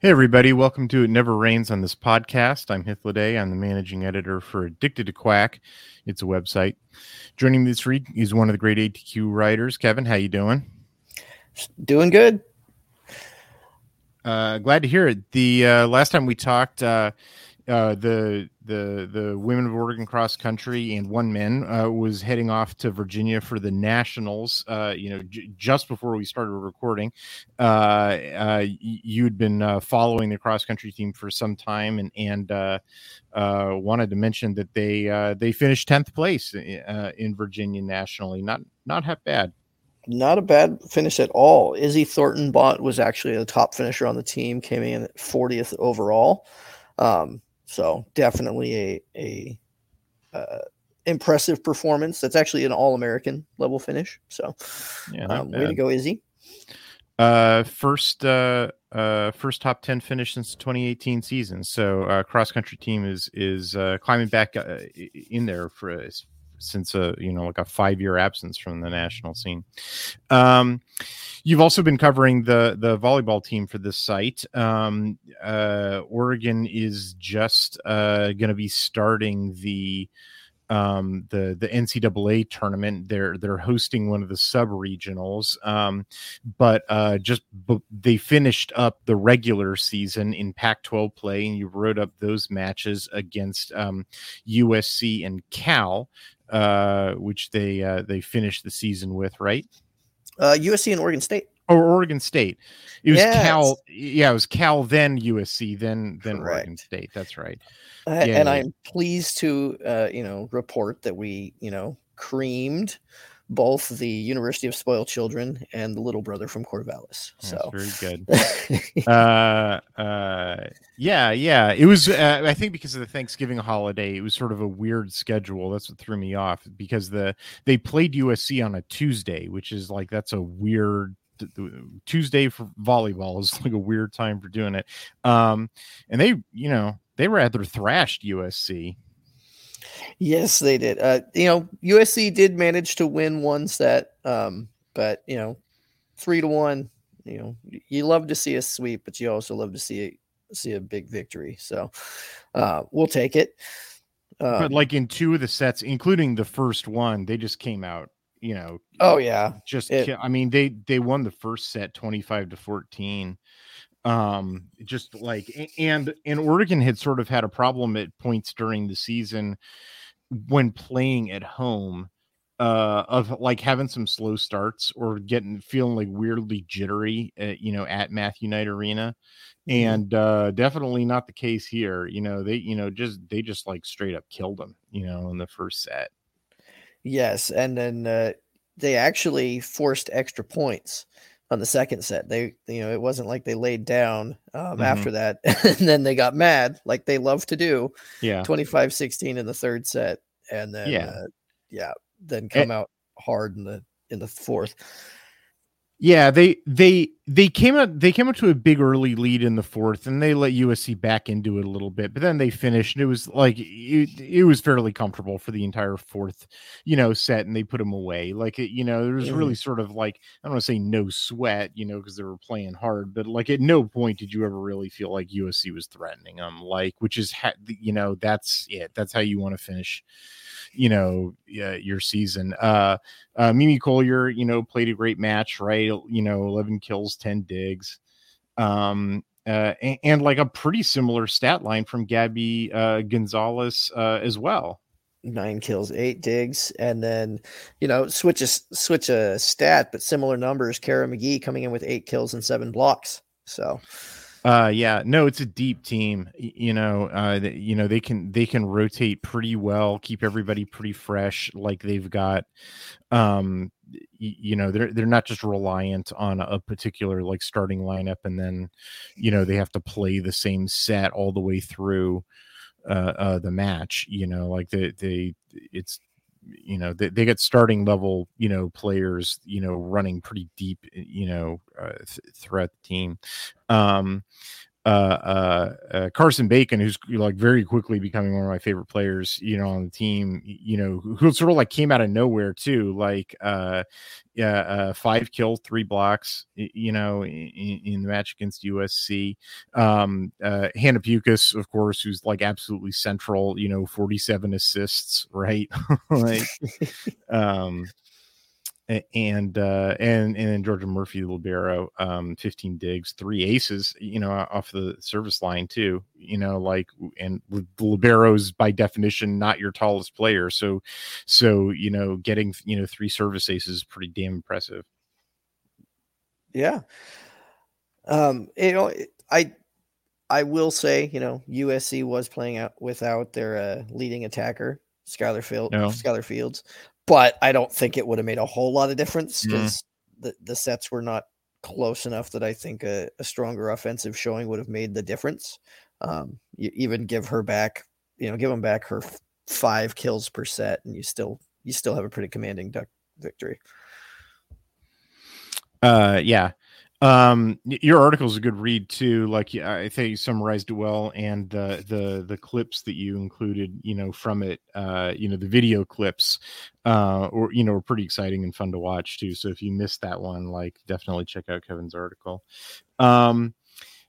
Hey, everybody. Welcome to It Never Rains on this podcast. I'm Hythloday. I'm the managing editor for Addicted to Quack. It's a website. Joining me this week is one of the great ATQ writers. Kevin, how you doing? Doing good. Uh, glad to hear it. The uh, last time we talked, uh, uh, the the the women of Oregon cross country and one men uh, was heading off to Virginia for the nationals. Uh, you know, j- just before we started recording, uh, uh, you'd been uh, following the cross country team for some time, and and uh, wanted to mention that they they finished tenth place in Virginia nationally. Not not half bad. Not a bad finish at all. Izzy Thornton-Bock was actually the top finisher on the team, came in at 40th overall. Um, so definitely a a uh, impressive performance. That's actually an All American level finish. So Yeah, um, way to go, Izzy. Uh, first, uh, uh, first top ten finish since 2018 season. So, uh, cross country team is is uh, climbing back uh, in there for uh, since a you know like a five year absence from the national scene. Um, you've also been covering the the volleyball team for this site. Um, uh, Oregon is just uh, going to be starting the um the the NCAA tournament they're they're hosting one of the sub regionals um but uh just b- they finished up the regular season in Pac-12 play and you wrote up those matches against um USC and Cal uh which they uh they finished the season with right Uh, USC and Oregon State. or Oregon State it was Yes. Cal yeah it was Cal then USC then then Oregon State that's right Uh, Yeah, and yeah. I'm pleased to, uh, you know, report that we, you know, creamed both the University of Spoiled Children and the little brother from Corvallis. That's So. very good. Uh uh yeah yeah it was uh, i think because of the thanksgiving holiday it was sort of a weird schedule. That's what threw me off because the they played usc on a tuesday which is like that's a weird tuesday for volleyball is like a weird time for doing it. Um and they you know they rather thrashed usc Yes, they did. Uh, you know, USC did manage to win one set, um, but you know, three to one. You know, you love to see a sweep, but you also love to see a, see a big victory. So, uh, we'll take it. but Um, like in two of the sets including the first one they just came out you know oh yeah, just It- i mean they they won the first set 25 to 14 um just like and and oregon had sort of had a problem at points during the season when playing at home uh of like having some slow starts or getting feeling like weirdly jittery at, you know at Matthew Knight Arena mm-hmm. and uh definitely not the case here you know they you know just they just like straight up killed them you know in the first set yes and then uh they actually forced extra points on the second set they you know it wasn't like they laid down um mm-hmm. after that and then they got mad like they love to do yeah 25 16 in the third set and then yeah uh, yeah then eh come out hard in the in the fourth. Yeah, they they they came out they came up to a big early lead in the fourth, and they let USC back into it a little bit. But then they finished, and it was like it, it was fairly comfortable for the entire fourth, you know, set, and they put them away. Like it, you know, there was really sort of like I don't want to say no sweat, you know, because they were playing hard, but like at no point did you ever really feel like USC was threatening them, like which is ha- you know that's it. That's how you want to finish you know uh, your season. Uh, uh, Mimi Colyer, you know, played a great match, right? You know, eleven kills, ten digs, um, uh, and, and, like a pretty similar stat line from Gabby uh, Gonzales uh, as well. Nine kills, eight digs, and then you know switch a switch a stat, but similar numbers. Kara McGhee coming in with eight kills and seven blocks. So uh, yeah, no, it's a deep team. You know, uh, you know they can they can rotate pretty well, keep everybody pretty fresh. Like they've got, um, you know, they're they're not just reliant on a particular like starting lineup, and then, you know, they have to play the same set all the way through, uh, uh the match. You know, like they they it's you know they, they get starting level you know players you know running pretty deep you know uh, th- throughout the team. Um uh, uh, uh, Carson Bacon, who's like very quickly becoming one of my favorite players, you know, on the team, you know, who, sort of like came out of nowhere too, like, uh, yeah, uh, five kill, three blocks, you know, in, in the match against USC. Um, uh, Hannah Pukis, of course, who's like absolutely central, you know, 47 assists, right? like, um, and uh and and then Georgia Murphy libero um 15 digs three aces you know off the service line too you know like and the liberos by definition not your tallest player so so you know getting you know three service aces is pretty damn impressive. Yeah. Um you know I I will say you know USC was playing out without their uh, leading attacker Skylar Field no. Skylar Fields but I don't think it would have made a whole lot of difference because mm. the, the sets were not close enough that I think a, a stronger offensive showing would have made the difference. Um, you even give her back, you know, give them back her f- five kills per set, and you still you still have a pretty commanding duck victory. Uh, yeah, um your article is a good read too like i think you summarized it well and the the the clips that you included you know from it uh you know the video clips uh or you know were pretty exciting and fun to watch too. So if you missed that one like definitely check out kevin's article. Um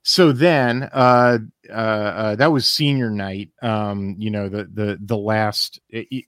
so then uh, uh, uh, that was senior night um, you know the the the last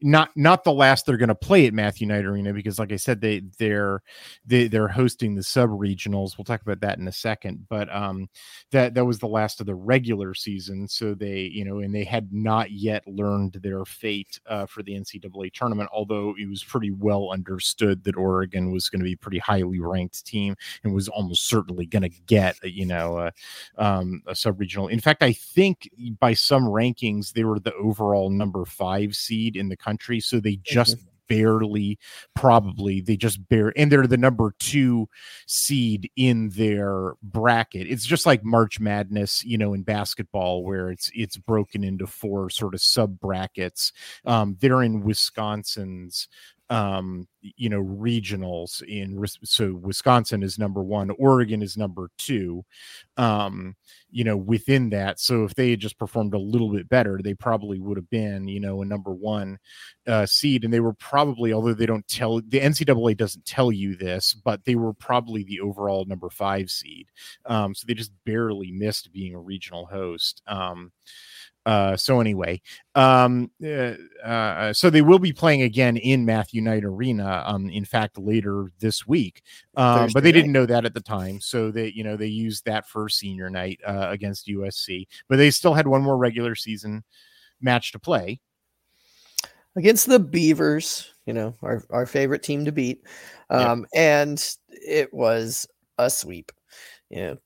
not not the last they're going to play at matthew knight arena because like i said they they're they, they're hosting the sub regionals we'll talk about that in a second. But um that that was the last of the regular season. So they you know and they had not yet learned their fate uh, for the ncaa tournament although it was pretty well understood that oregon was going to be a pretty highly ranked team and was almost certainly going to get you know uh, um, a sub regional. In fact, I think by some rankings they were the overall number five seed in the country, so they just. Mm-hmm. barely probably they just bear and they're the number two seed in their bracket it's just like march madness you know in basketball where it's it's broken into four sort of sub brackets um they're in wisconsin's um, you know, regionals in so Wisconsin is number one, Oregon is number two, um, you know, within that. So if they had just performed a little bit better, they probably would have been, you know, a number one uh, seed. And they were probably, although they don't tell the NCAA doesn't tell you this, but they were probably the overall number five seed. Um, so they just barely missed being a regional host. Um, uh, so anyway, um, uh, uh, so they will be playing again in Matthew Knight Arena. Um, in fact, later this week. Um, but they night. didn't know that at the time, so they, you know, they used that for senior night uh, against USC. But they still had one more regular season match to play against the Beavers. you know, our, our favorite team to beat. Um, yep. and it was a sweep. You know,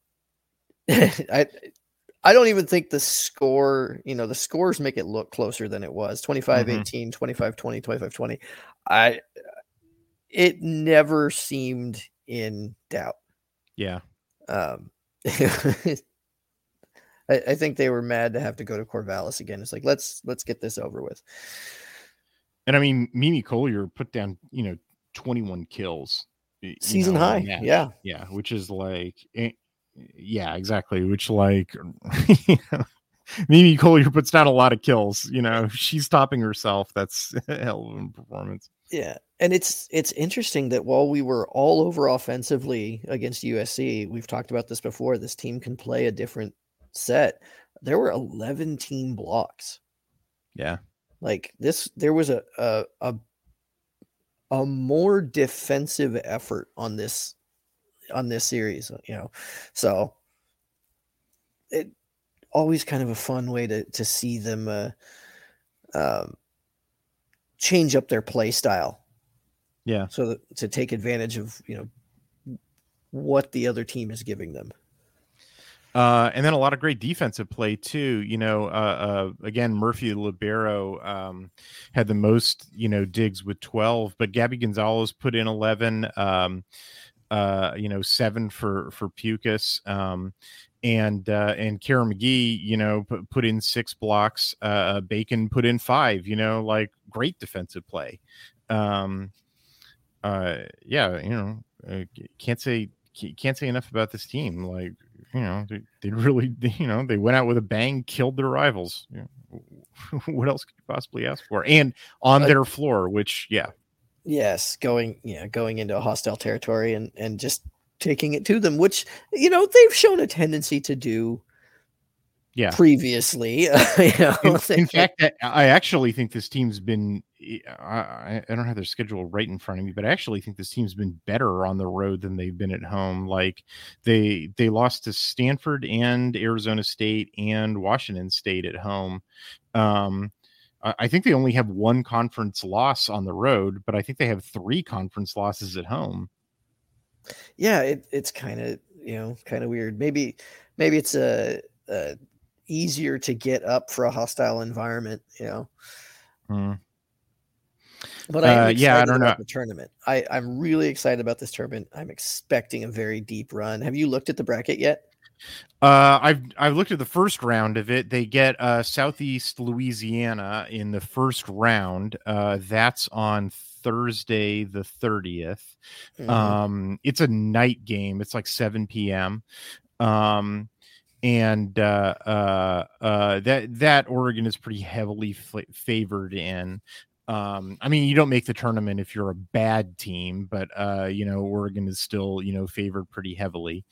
I I don't even think the score, you know, the scores make it look closer than it was 25 mm-hmm. 18, 25 20, 25 20. I, it never seemed in doubt. Yeah. Um, I, I, think they were mad to have to go to Corvallis again. It's like, let's, let's get this over with. And I mean, Mimi Colyer put down, you know, 21 kills season know, high. Yeah. Yeah. Which is like, eh, yeah, exactly. Which like Mimi Colyer puts down a lot of kills. You know, she's topping herself. That's a hell of a performance. Yeah, and it's it's interesting that while we were all over offensively against USC, we've talked about this before. This team can play a different set. There were eleven team blocks. Yeah, like this. There was a a a, a more defensive effort on this on this series, you know. So it always kind of a fun way to to see them uh, um, change up their play style. Yeah. So that, to take advantage of you know what the other team is giving them. Uh, and then a lot of great defensive play too. You know, uh, uh, again, Murphy Libero um, had the most you know digs with twelve, but Gabby Gonzales put in eleven. Um, uh, you know, seven for for Pukis. Um, and uh, and Kara McGhee, you know, put, put in six blocks. Uh, Bacon put in five. You know, like great defensive play. Um, uh, yeah, you know, uh, can't say can't say enough about this team. Like, you know, they, they really, you know, they went out with a bang, killed their rivals. You know, what else could you possibly ask for? And on their floor, which, yeah, Yes, going yeah, going into a hostile territory and and just taking it to them, which you know they've shown a tendency to do. Yeah, previously, you know, in, in fact, I actually think this team's been. I, I don't have their schedule right in front of me, but I actually think this team's been better on the road than they've been at home. Like they they lost to Stanford and Arizona State and Washington State at home. Um, I think they only have one conference loss on the road, but I think they have three conference losses at home. Yeah, it, it's kind of you know kind of weird. Maybe maybe it's a, a, easier to get up for a hostile environment. You know. Mm. But I uh, yeah, I don't know the tournament. I I'm really excited about this tournament. I'm expecting a very deep run. Have you looked at the bracket yet? Uh, I've I've looked at the first round of it. They get uh, Southeast Louisiana in the first round. Uh, that's on Thursday the 30th. Mm-hmm. Um, it's a night game. It's like 7 p.m. Um, and uh, uh, uh, that that Oregon is pretty heavily f- favored in. Um, I mean, you don't make the tournament if you're a bad team, but uh, you know, Oregon is still, you know, favored pretty heavily.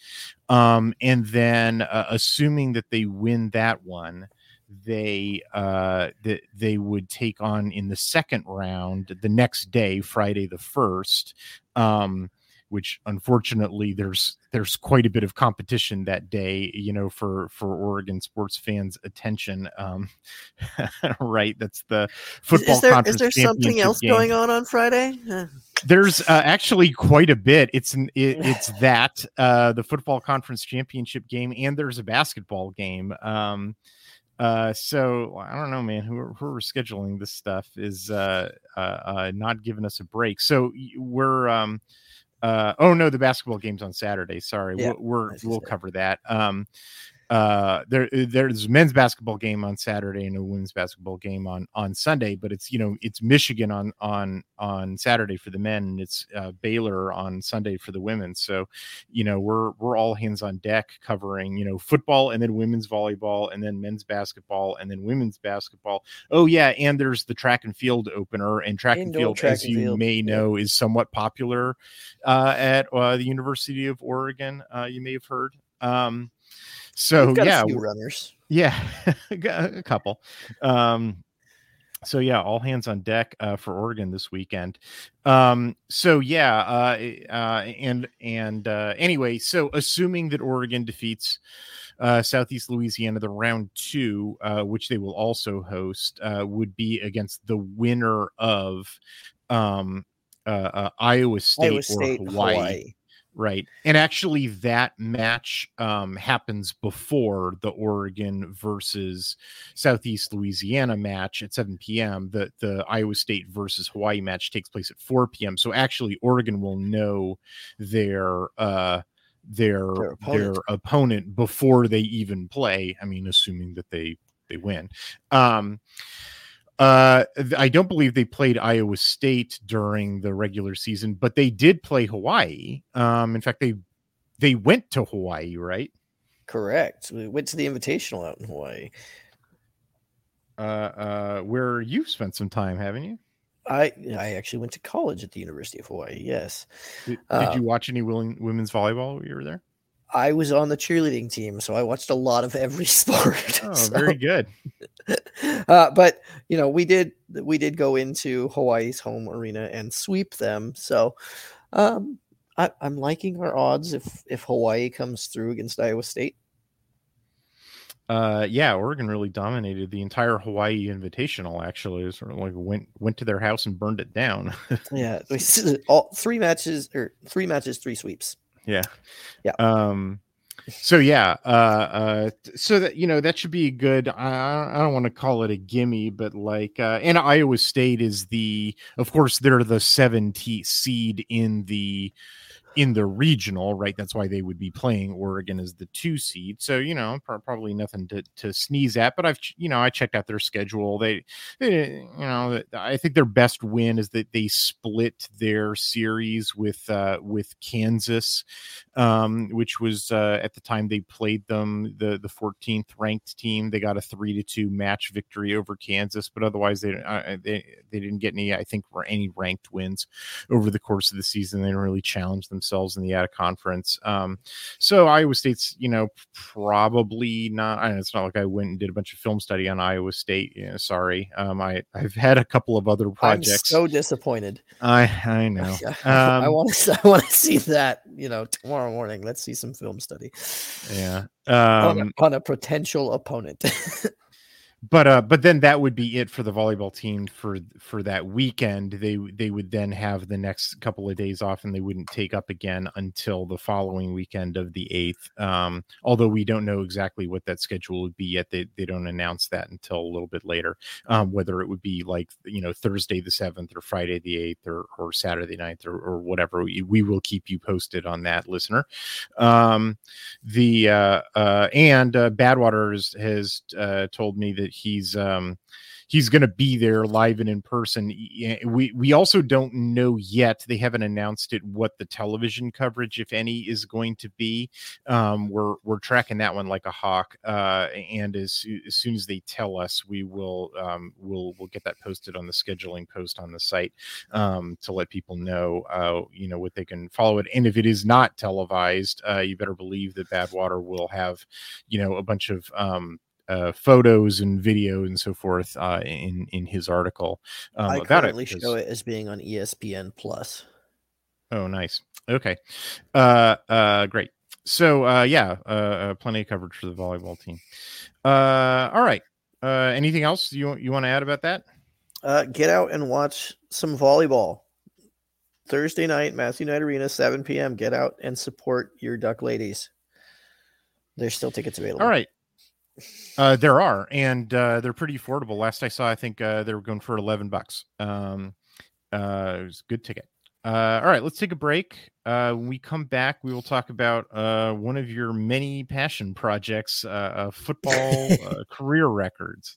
Um, and then uh, assuming that they win that one, they uh that they would take on in the second round the next day, Friday the first. Um, which unfortunately there's there's quite a bit of competition that day you know for for oregon sports fans attention um right that's the football is there, is there something else game. going on on friday there's uh, actually quite a bit it's it, it's that uh the football conference championship game and there's a basketball game um uh, so I don't know, man. Who who are scheduling this stuff is uh, uh, uh, not giving us a break. So we're um, uh, oh no, the basketball game's on Saturday. Sorry, yeah, we're, we're we'll cover that. Um, uh, there uh, there's men's basketball game on Saturday and a women's basketball game on on Sunday, but it's you know it's Michigan on on on Saturday for the men and it's uh, Baylor on Sunday for the women. So, you know we're we're all hands on deck covering you know football and then women's volleyball and then men's basketball and then women's basketball. Oh yeah, and there's the track and field opener and track Indoor and field, track as and you field. may know, yeah. is somewhat popular uh, at uh, the University of Oregon. Uh, you may have heard. Um, so yeah, runners. Yeah, a couple. Um, so yeah, all hands on deck uh, for Oregon this weekend. Um, so yeah, uh, uh, and and uh, anyway, so assuming that Oregon defeats uh, Southeast Louisiana, the round two, uh, which they will also host, uh, would be against the winner of um, Iowa State, Iowa State or Hawaii. Hawaii. Right. And actually, that match um, happens before the Oregon versus Southeast Louisiana match at 7 p.m. The, the Iowa State versus Hawaii match takes place at 4 p.m. So actually, Oregon will know their. Uh, their Their their opponent. opponent before they even play. I mean, assuming that they they win. Um, uh, I don't believe they played Iowa State during the regular season, but they did play Hawaii. Um, in fact, they they went to Hawaii, right? Correct. We went to the invitational out in Hawaii. Uh, uh, where you've spent some time, haven't you? I I actually went to college at the University of Hawaii. Yes, Did, Uh, did you watch any willing, women's volleyball while you were there? I was on the cheerleading team, so I watched a lot of every sport. Oh, So, very good. uh, but you know, we did we did go into Hawaii's home arena and sweep them. So, um, I, I'm liking our odds if if Hawaii comes through against Iowa State. Uh, yeah, Oregon really dominated the entire Hawaii Invitational. Actually, It sort of like went went to their house and burned it down. Yeah, all three matches or three matches, three sweeps. Yeah. Yeah. Um so yeah, uh uh so that you know that should be a good. I I don't want to call it a gimme, but like uh and Iowa State is the of course they're the 7 seed in the in the regional, right? That's why they would be playing Oregon as the two seed. So, you know, pro- probably nothing to, to sneeze at, but I've, you know, I checked out their schedule. They, they you know, I think their best win is that they split their series with, uh, with Kansas, um, which was, uh, at the time they played them, the, the 14th ranked team. They got a three to two match victory over Kansas, but otherwise they, uh, they, they didn't get any, I think, any ranked wins over the course of the season. They didn't really challenge themselves in the out of conference. Um, so Iowa State's, you know, probably not. I know it's not like I went and did a bunch of film study on Iowa State. You know, sorry. Um, I I've had a couple of other projects. I'm so disappointed. I I know. I Um, want to I want to see that. You know, tomorrow morning. Let's see some film study Yeah. on, Um, a, on a potential opponent. But uh but then that would be it for the volleyball team for for that weekend. They they would then have the next couple of days off and they wouldn't take up again until the following weekend of the 8th um although we don't know exactly what that schedule would be yet. They, they don't announce that until a little bit later um whether it would be like you know thursday the 7th or friday the 8th or, or saturday 9th or, or whatever. We, will keep you posted on that listener. Um the uh uh and uh badwater has, has uh told me that he's um he's going to be there live and in person. We we also don't know yet. They haven't announced it what the television coverage if any is going to be. Um we're we're tracking that one like a hawk uh and as, as soon as they tell us we will um we'll we'll get that posted on the scheduling post on the site um to let people know uh you know what they can follow it. And if it is not televised uh you better believe that badwater will have you know a bunch of um uh, photos and video and so forth uh, in in his article um, I about it. currently because- show it as being on ESPN Plus. Oh, nice. Okay. Uh, uh, great. So, uh, yeah, uh, uh, plenty of coverage for the volleyball team. Uh, all right. Uh, anything else you you want to add about that? Uh, get out and watch some volleyball. Thursday night, Matthew Knight Arena, 7 p.m. Get out and support your Duck Ladies. There's still tickets available. All right. Uh, there are, and uh, they're pretty affordable. Last I saw, I think uh, they were going for eleven bucks. Um, uh, it was a good ticket. Uh, all right, let's take a break. Uh, when we come back, we will talk about uh, one of your many passion projects, uh, football uh, career records.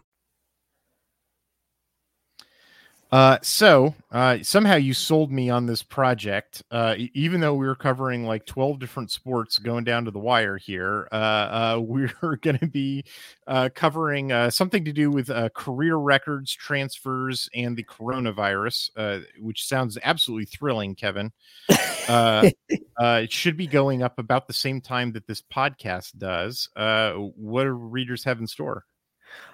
Uh, so uh, somehow you sold me on this project, uh, even though we were covering like twelve different sports going down to the wire here. Uh, uh, we're going to be uh, covering uh, something to do with uh, career records, transfers, and the coronavirus, uh, which sounds absolutely thrilling, Kevin. Uh, uh, it should be going up about the same time that this podcast does. Uh, what do readers have in store?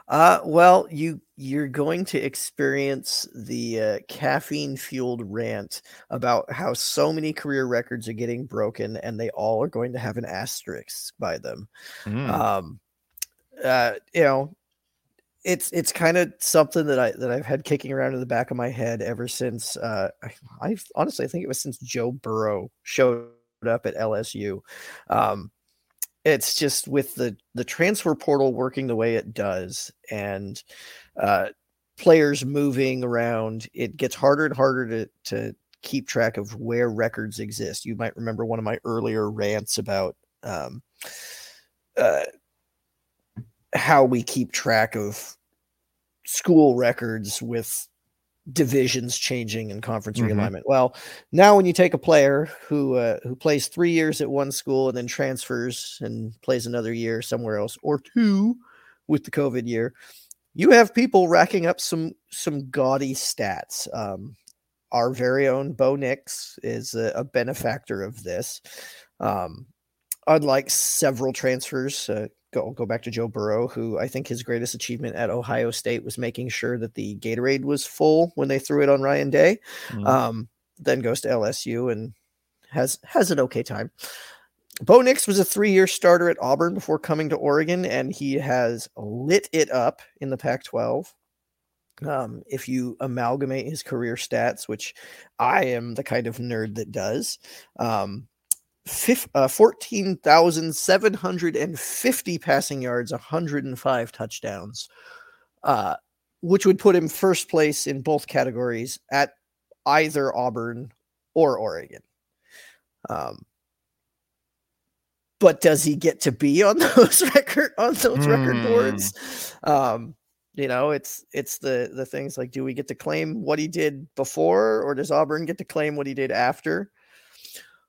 Uh, well, you you're going to experience the uh, caffeine fueled rant about how so many career records are getting broken, and they all are going to have an asterisk by them. Mm. Um, uh, you know, it's it's kind of something that I that I've had kicking around in the back of my head ever since. Uh, I, I honestly I think it was since Joe Burrow showed up at LSU. Um, it's just with the the transfer portal working the way it does and uh, players moving around, it gets harder and harder to to keep track of where records exist. You might remember one of my earlier rants about um, uh, how we keep track of school records with divisions changing and conference Mhm. realignment. Well, now when you take a player who uh, who plays three years at one school and then transfers and plays another year somewhere else, or two with the COVID year, you have people racking up some some gaudy stats. Um, our very own Bo Nix is a, a benefactor of this. Um, unlike several transfers, uh, go go back to Joe Burrow, who I think his greatest achievement at Ohio State was making sure that the Gatorade was full when they threw it on Ryan Day. Mhm. Um, then goes to LSU and has has an okay time. Bo Nix was a three-year starter at Auburn before coming to Oregon, and he has lit it up in the Pac-12. Um, if you amalgamate his career stats, which I am the kind of nerd that does, um, uh, 14,750 passing yards, 105 touchdowns, uh, which would put him first place in both categories at either Auburn or Oregon. Um, but does he get to be on those record on those record boards? Um, you know, it's it's the the things like, do we get to claim what he did before, or does Auburn get to claim what he did after?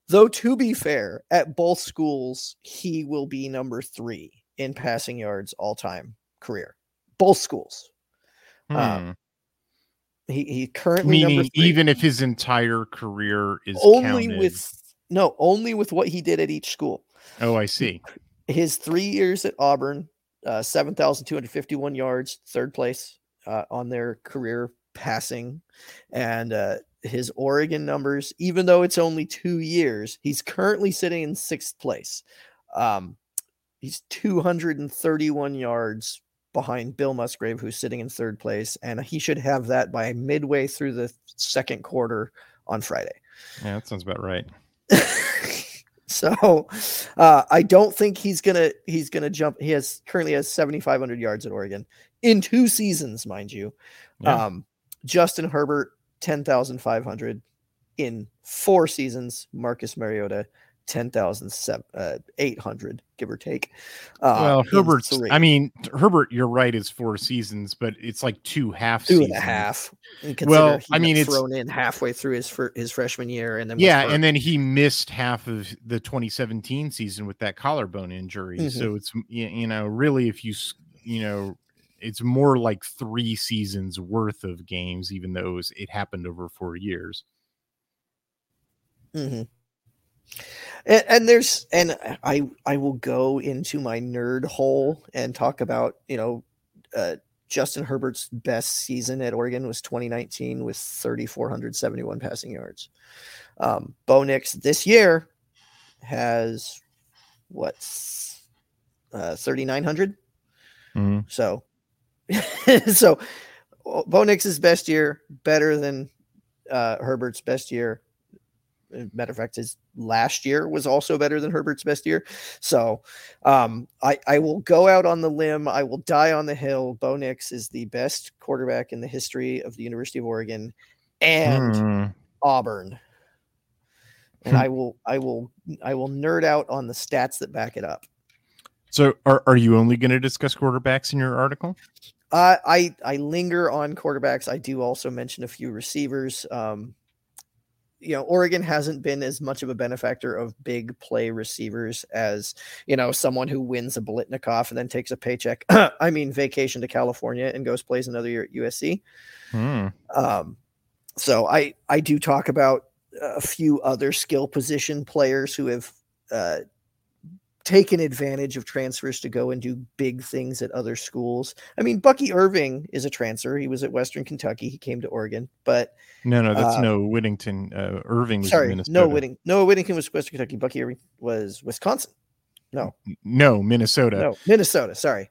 Though to be fair, at both schools, he will be number three in passing yards all time career. Both schools. uh, Hmm. He he currently number Meaning, three. even if his entire career is only counted- with no, only with what he did at each school. Oh, I see. His three years at Auburn, uh, seven thousand two hundred fifty-one yards, third place uh, on their career passing, and uh, his Oregon numbers. Even though it's only two years, he's currently sitting in sixth place. Um, he's two hundred and thirty-one yards behind Bill Musgrave, who's sitting in third place, and he should have that by midway through the second quarter on Friday. Yeah, that sounds about right. so uh, I don't think he's gonna he's gonna jump. He has currently has 7,500 yards at Oregon in two seasons, mind you. Yeah. Um, Justin Herbert 10,500 in four seasons. Marcus Mariota 10,800, give or take. Uh, well, three. I mean, Herbert. You're right. Is four seasons, but it's like two half. two and a half. And Well, I mean, it's- thrown in halfway through his his freshman year, and then Yeah, and then he missed half of the 2017 season with that collarbone injury. Mhm. So it's you know really if you you know it's more like three seasons worth of games, even though it, happened over four years. hmm And, and there's and I I will go into my nerd hole and talk about you know uh, Justin Herbert's best season at Oregon was 2019 with 3,471 passing yards. Um, Bo Nix this year has what uh, 3,900. Mhm. So, so Bo Nix's best year better than uh, Herbert's best year. Matter of fact, his last year was also better than Herbert's best year. So, um, I I will go out on the limb. I will die on the hill. Bo Nix is the best quarterback in the history of the University of Oregon and Hmm. Auburn. And I will I will I will nerd out on the stats that back it up. So, are are you only going to discuss quarterbacks in your article? Uh, I I linger on quarterbacks. I do also mention a few receivers. Um, you know, Oregon hasn't been as much of a benefactor of big play receivers as you know someone who wins a Biletnikoff and then takes a paycheck. I mean, vacation to California and goes plays another year at USC. Hmm. Um, so I I do talk about a few other skill position players who have uh, taken advantage of transfers to go and do big things at other schools. I mean, Bucky Irving is a transfer. He was at Western Kentucky. He came to Oregon, but No, no, that's Uh, no Whittington. Uh, Irving was sorry, Minnesota. no Whitting, no Whittington was Western Kentucky. Bucky Irving was Wisconsin. No, No, Minnesota. no Minnesota. Sorry,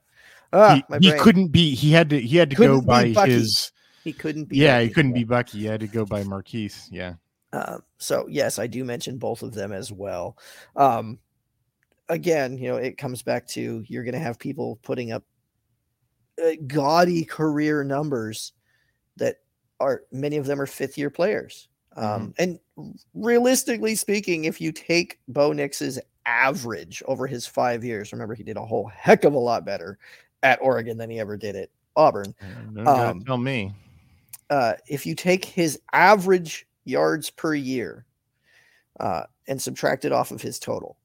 ah, he, he couldn't be. He had to. He had to go Couldn't be by Bucky. his. He couldn't be. Yeah, he couldn't be Bucky. He had to go by Marquise. Yeah. Um, so yes, I do mention both of them as well. Um, again, you know, it comes back to you're going to have people putting up uh, gaudy career numbers that are many of them are fifth year players. Um, and realistically speaking, if you take Bo Nix's average over his five years, remember he did a whole heck of a lot better at Oregon than he ever did at Auburn Um, tell me. uh, if you take his average yards per year uh, and subtract it off of his total,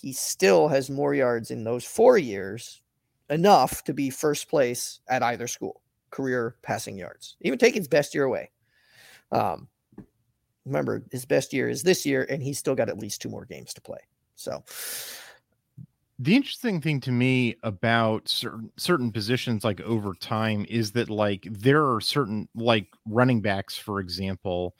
he still has more yards in those four years, enough to be first place at either school, career passing yards. Even take his best year away. Um, remember, his best year is this year, and he's still got at least two more games to play. So, the interesting thing to me about certain certain positions like over time is that like there are certain like running backs for example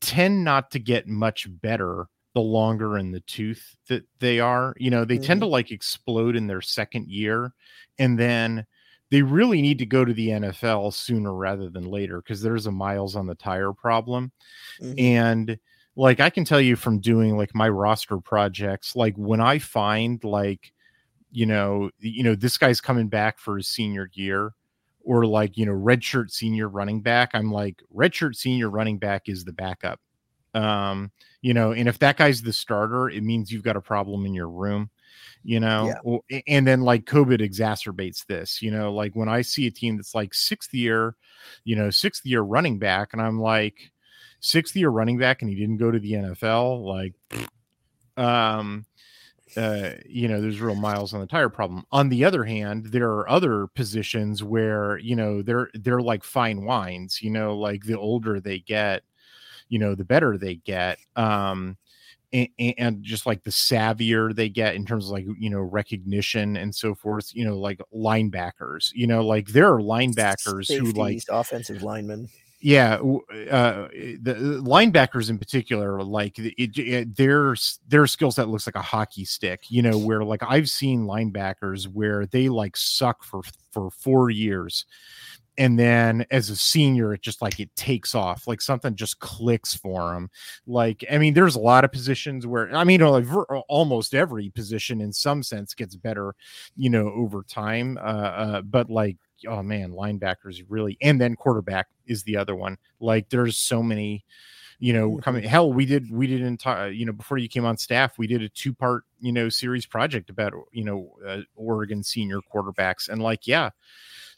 tend not to get much better the longer in the tooth that they are you know they tend to like explode in their second year and then they really need to go to the NFL sooner rather than later because there's a miles on the tire problem mhm. and like i can tell you from doing like my roster projects like when i find like you know you know this guy's coming back for his senior year or like you know redshirt senior running back i'm like redshirt senior running back is the backup um you know and if that guy's the starter it means you've got a problem in your room you know? Yeah. And then like covid exacerbates this you know? Like when i see a team that's like sixth year you know sixth year running back and i'm like sixth year running back and he didn't go to the nfl like um uh you know there's real miles on the tire problem. On the other hand there are other positions where you know they're they're like fine wines you know? Like the older they get you know the better they get um and, and just like the savvier they get in terms of like you know recognition and so forth you know like linebackers you know like there are linebackers who like offensive linemen. yeah, uh, the linebackers in particular, like it, it, their their skill set looks like a hockey stick. You know, where like I've seen linebackers where they like suck for for four years, and then as a senior, it just like it takes off, like something just clicks for him Like, I mean, there's a lot of positions where I mean, like, almost every position in some sense gets better, you know, over time. Uh, uh, but like oh man, linebackers really, and then quarterback is the other one. Like there's so many, you know, coming. Hell, we did we did entire, you know, before you came on staff, we did a two part, you know, series project about you know uh, Oregon senior quarterbacks, and like yeah,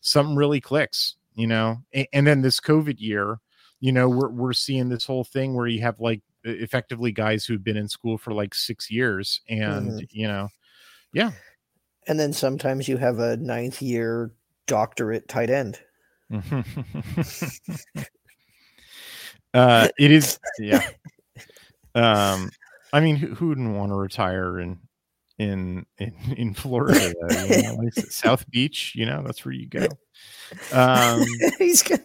something really clicks, you know. And, and then this COVID year, you know, we're we're seeing this whole thing where you have like effectively guys who've been in school for like six years, and you know, yeah. And then sometimes you have a ninth year doctorate tight end. uh it is yeah um i mean who, who wouldn't want to retire in in in, in florida you know? South beach you know that's where you go um he's gonna,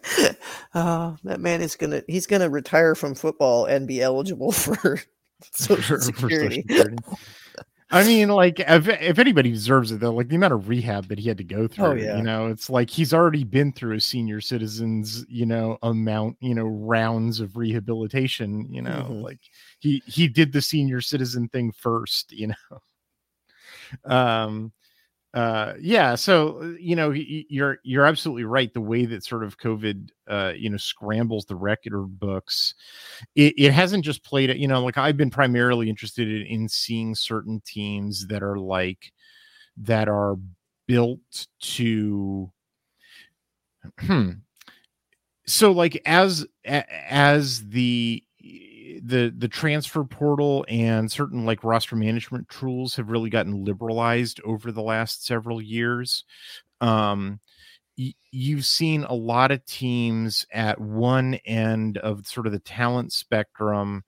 oh, that man is gonna he's gonna retire from football and be eligible for social for- for Social security. Security. I mean, like if, if anybody deserves it though, like the amount of rehab that he had to go through. Oh, yeah. You know, it's like he's already been through a senior citizens, you know, amount, you know, rounds of rehabilitation. You know, Mhm. like he he did the senior citizen thing first. You know. Um. Uh. Yeah. So uh, you know, you're you're absolutely right. The way that sort of COVID, uh, you know, scrambles the record books it, it hasn't just played it you know like i've been primarily interested in, in seeing certain teams that are like that are built to hmm so like as as the the the transfer portal and certain like roster management tools have really gotten liberalized over the last several years. Um you've seen a lot of teams at one end of sort of the talent spectrum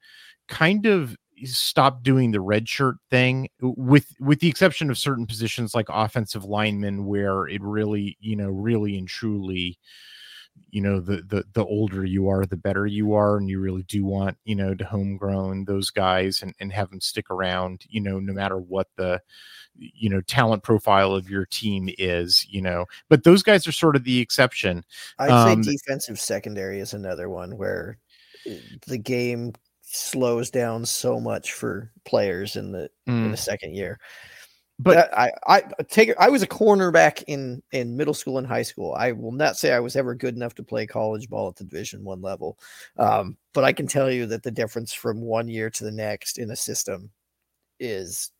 kind of stop doing the red shirt thing with with the exception of certain positions like offensive linemen where it really you know really and truly you know the the the older you are the better you are and you really do want you know to homegrown those guys and, and have them stick around you know no matter what the you know talent profile of your team is you know but those guys are sort of the exception I'd Um, say defensive secondary is another one where uh, the game slows down so much for players in the in Mm. the second year. But I I take I was a cornerback in in middle school and high school. I will not say I was ever good enough to play college ball at the Division One level, um, but I can tell you that the difference from one year to the next in a system is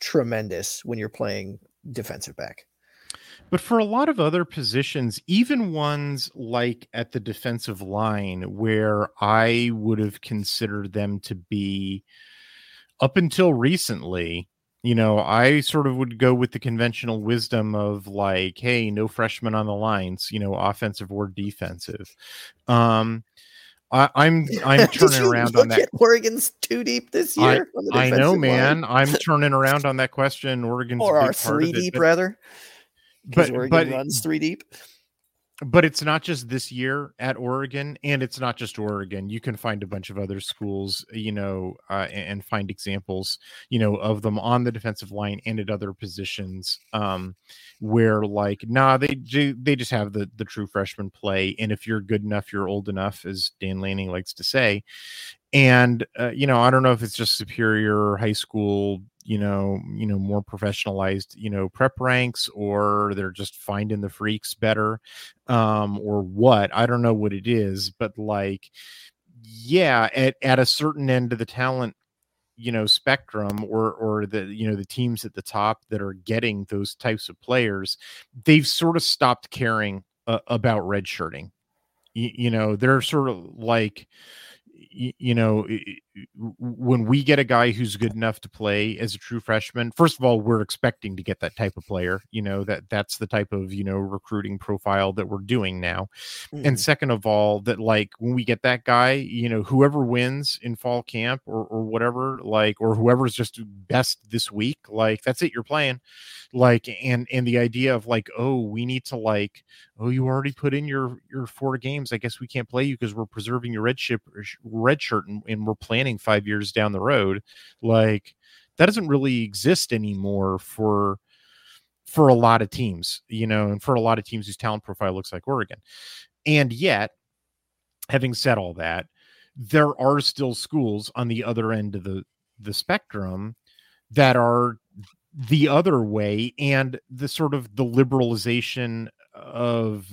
tremendous when you're playing defensive back. But for a lot of other positions, even ones like at the defensive line, where I would have considered them to be up until recently, you know, I sort of would go with the conventional wisdom of like, hey, no freshmen on the lines, you know, offensive or defensive. Um, I, I'm I'm turning around on that. at Oregon's too deep this year. the I know, line? man. I'm turning around on that question. Oregon's or our three deep rather. Because but- Oregon but- runs three deep. But it's not just this year at Oregon, and it's not just Oregon. You can find a bunch of other schools, you know, uh, and, find examples, you know, of them on the defensive line and at other positions, um, where like, nah, they ju- they just have the the true freshman play, and if you're good enough, you're old enough, as Dan Lanning likes to say, and uh, you know, I don't know if it's just superior high school you know you know more professionalized you know prep ranks or they're just finding the freaks better um or what i don't know what it is but like yeah at, at a certain end of the talent you know spectrum or or the you know the teams at the top that are getting those types of players they've sort of stopped caring uh, about redshirting. You, you know they're sort of like y- you know i- i- when we get a guy who's good enough to play as a true freshman first of all we're expecting to get that type of player you know that that's the type of you know recruiting profile that we're doing now. And Mhm. second of all that like when we get that guy you know whoever wins in fall camp or, or whatever like or whoever's just best this week like that's it you're playing. Like and and the idea of like oh we need to like oh you already put in your your four games. I guess we can't play you because we're preserving your red ship red shirt and, and we're planning five years down the road like that doesn't really exist anymore for for a lot of teams you know and for a lot of teams whose talent profile looks like oregon. And yet, having said all that, there are still schools on the other end of the, the spectrum that are the other way and the sort of the liberalization of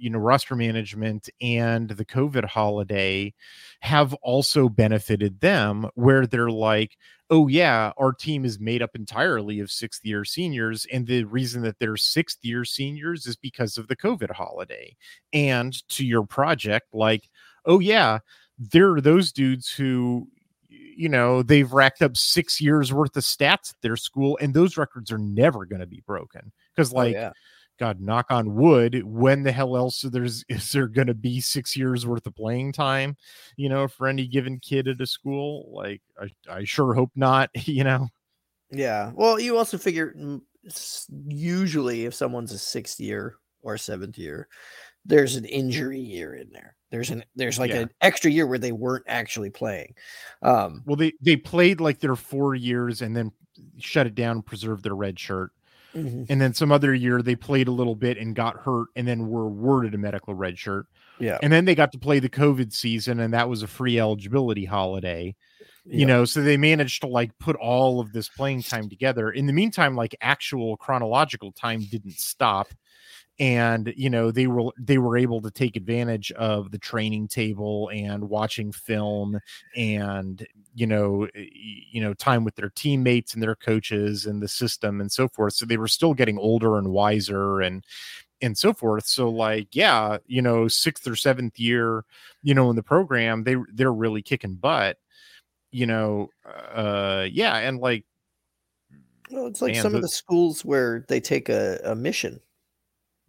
you know roster management and the covid holiday have also benefited them where they're like oh yeah our team is made up entirely of sixth year seniors and the reason that they're sixth year seniors is because of the covid holiday and to your project like oh yeah there are those dudes who you know they've racked up six years worth of stats at their school and those records are never going to be broken because Oh, like yeah. God knock on wood when the hell else there's is there going to be six years worth of playing time you know for any given kid at a school like i, I sure hope not you know Yeah. Well, you also figure mm, usually if someone's a sixth year or seventh year, there's an injury year in there. There's an there's like Yeah. an extra year where they weren't actually playing. Um, well they they played like their four years and then shut it down, preserve their red shirt. Mhm. And then some other year they played a little bit and got hurt and then were awarded a medical red shirt. Yeah. And then they got to play the COVID season and that was a free eligibility holiday. You know, so they managed to like put all of this playing time together. In the meantime, like actual chronological time didn't stop and you know they were they were able to take advantage of the training table and watching film and you know you know time with their teammates and their coaches and the system and so forth. So they were still getting older and wiser and and so forth. So like yeah you know sixth or seventh year you know in the program they they're really kicking butt you know uh yeah and like Well, it's like Man, some of the- the schools where they take a, a mission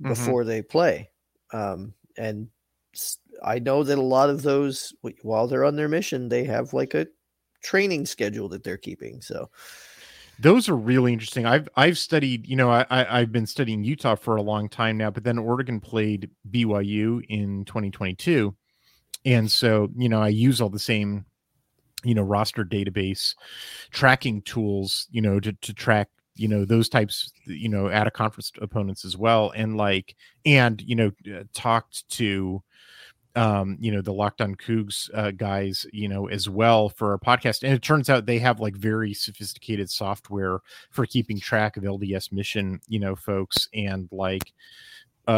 Mhm. before they play. Um, and I know that a lot of those, while they're on their mission, they have like a training schedule that they're keeping. So, those are really interesting. I've I've studied, you know, I, I I've been studying Utah for a long time now, but then Oregon played BYU in 2022, and so you know I use all the same, you know, roster database tracking tools, you know, to to track you know those types you know at a conference opponents as well and like and you know uh, talked to um you know the locked on cougs uh, guys you know as well for a podcast and it turns out they have like very sophisticated software for keeping track of lds mission you know folks and like uh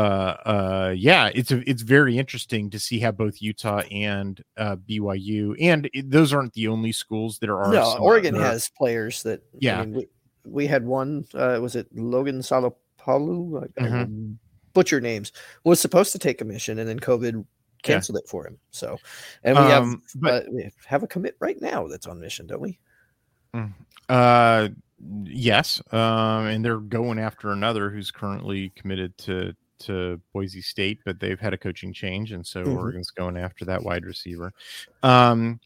uh yeah it's a, it's very interesting to see how both utah and uh byu and it, those aren't the only schools that are no, Oregon has players that, I Yeah. mean, we, we had one, uh, was it Logan Sagapolu? I, I Mhm. will butcher names, was supposed to take a mission and then COVID canceled it for him. So, and we Um, have, but- uh, we have a commit right now that's on mission, don't we? Uh, yes. Um, and they're going after another who's currently committed to to Boise State, but they've had a coaching change, and so Mhm. Oregon's going after that wide receiver. Um,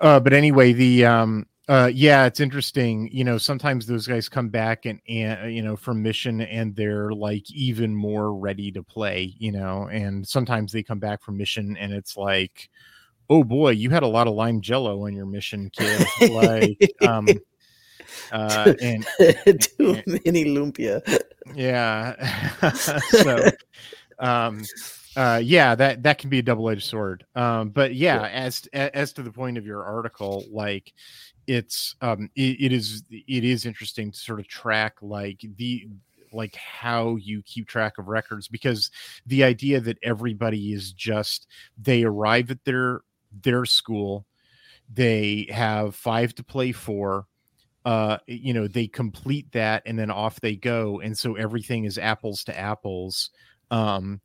uh, but anyway, the um, uh, yeah, it's interesting. You know, sometimes those guys come back and and you know from mission, and they're like even more ready to play. You know, and sometimes they come back from mission, and it's like. Oh boy, you had a lot of lime jello on your mission, kid. like, um, uh, and Too many lumpia. yeah so um uh yeah that that can be a double-edged sword um but yeah, as as to the point of your article like it's um it, it is it is interesting to sort of track like the like how you keep track of records because the idea that everybody is just they arrive at their their school they have five to play for uh you know they complete that and then off they go and so everything is apples to apples um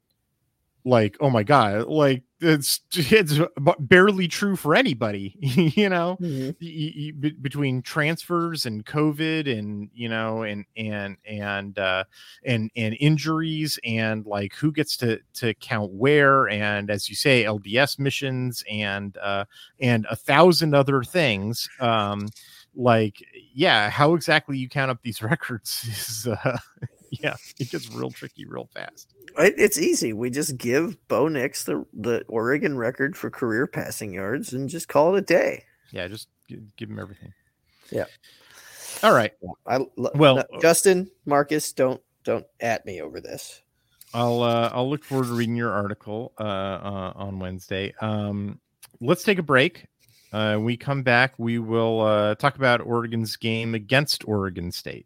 like oh my god like it's it's barely true for anybody you know Mhm. y- y- y- between transfers and covid and you know and and and uh and and injuries and like who gets to to count where and as you say lds missions and uh and a thousand other things um like yeah how exactly you count up these records is uh yeah it gets real tricky real fast It, it's easy. We just give Bo Nix the the Oregon record for career passing yards and just call it a day. yeah just gi- give him everything Yeah. all right I Well- no, Justin Marcus, don't don't at me over this. I'll uh, I'll look forward to reading your article uh, uh, on Wednesday. Um, let's take a break. Uh, we come back. We will uh, talk about Oregon's game against Oregon State.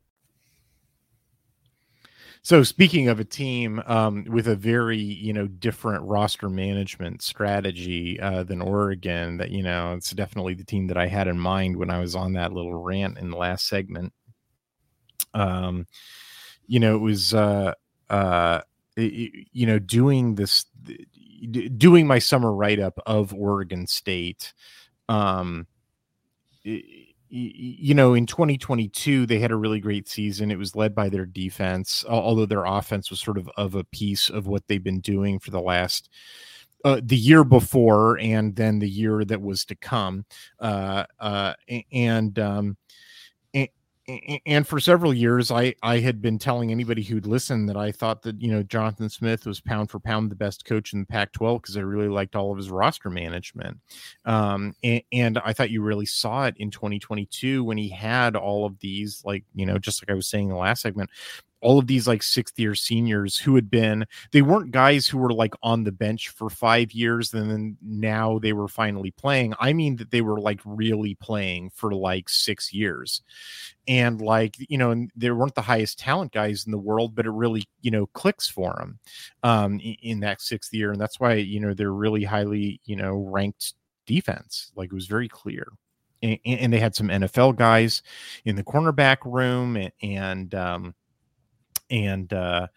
So speaking of a team um, with a very you know different roster management strategy uh, than Oregon, that you know it's definitely the team that I had in mind when I was on that little rant in the last segment. Um, you know, it was uh, uh, y- you know doing this, doing my summer write up of Oregon State. Um, you know, in 2022, they had a really great season. It was led by their defense, although their offense was sort of of a piece of what they've been doing for the last uh, the year before and then the year that was to come. Uh, uh, and um, and for several years i i had been telling anybody who'd listen that i thought that you know jonathan smith was pound for pound the best coach in the pac 12 because i really liked all of his roster management. Um, and, and, i thought you really saw it in 2022 when he had all of these like you know just like i was saying in the last segment all of these like sixth year seniors who had been they weren't guys who were like on the bench for five years and then now they were finally playing. I mean that they were like really playing for like six years. And like you know they weren't the highest talent guys in the world but it really you know clicks for them um in, in that sixth year. And that's why you know they're really highly you know ranked defense. Like it was very clear. And, and they had some nfl guys in the cornerback room and, and um and uh,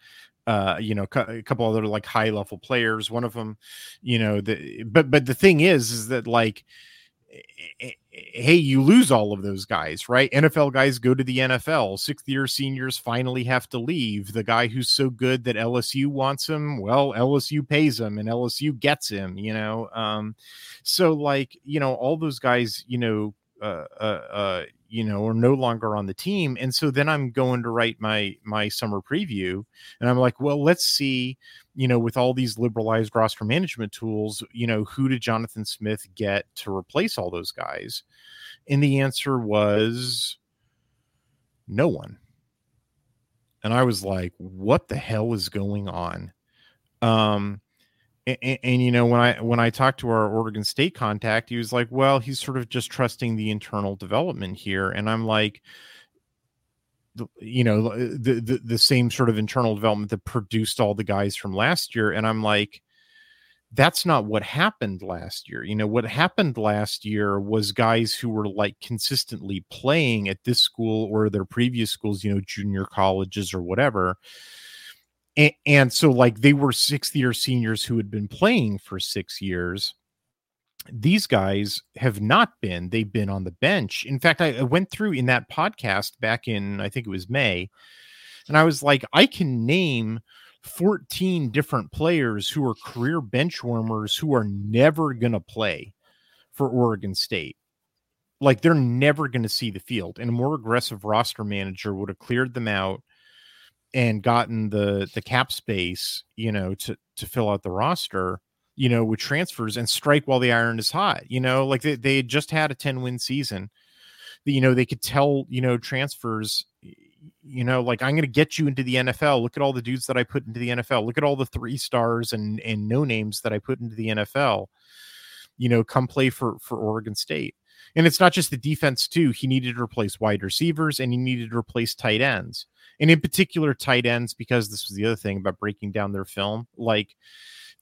uh, you know, a couple other like high level players. One of them, you know, the but but the thing is, is that like, hey, you lose all of those guys, right? NFL guys go to the NFL. Sixth year seniors finally have to leave. The guy who's so good that LSU wants him, well, LSU pays him, and LSU gets him. You know, um, so like you know, all those guys, you know, uh, uh, uh, you know, are no longer on the team. And so then I'm going to write my my summer preview, and I'm like, well, let's see, you know, with all these liberalized roster management tools, you know, who did Jonathan Smith get to replace all those guys? And the answer was no one. And I was like, what the hell is going on? Um, and, and, you know when i when i talked to our oregon state contact he was like well he's sort of just trusting the internal development here. And i'm like you know uh, the, the the same sort of internal development that produced all the guys from last year. And i'm like that's not what happened last year. You know what happened last year was guys who were like consistently playing at this school or their previous schools you know junior colleges or whatever and, and so like they were sixth year seniors who had been playing for six years. These guys have not been. They've been on the bench. In fact I, I, went through in that podcast back in i think it was may and i was like i can name 14 different players who are career bench warmers who are never going to play for oregon state. Like they're never going to see the field and a more aggressive roster manager would have cleared them out and gotten the the cap space, you know, to to fill out the roster, you know, with transfers and strike while the iron is hot. You know, like they, they had just had a 10 win season. You know, they could tell, you know, transfers, you know, like I'm gonna get you into the NFL. Look at all the dudes that I put into the NFL. Look at all the three stars and and no names that I put into the NFL. You know, come play for for Oregon State. And it's not just the defense too. He needed to replace wide receivers and he needed to replace tight ends and in particular tight ends because this was the other thing about breaking down their film like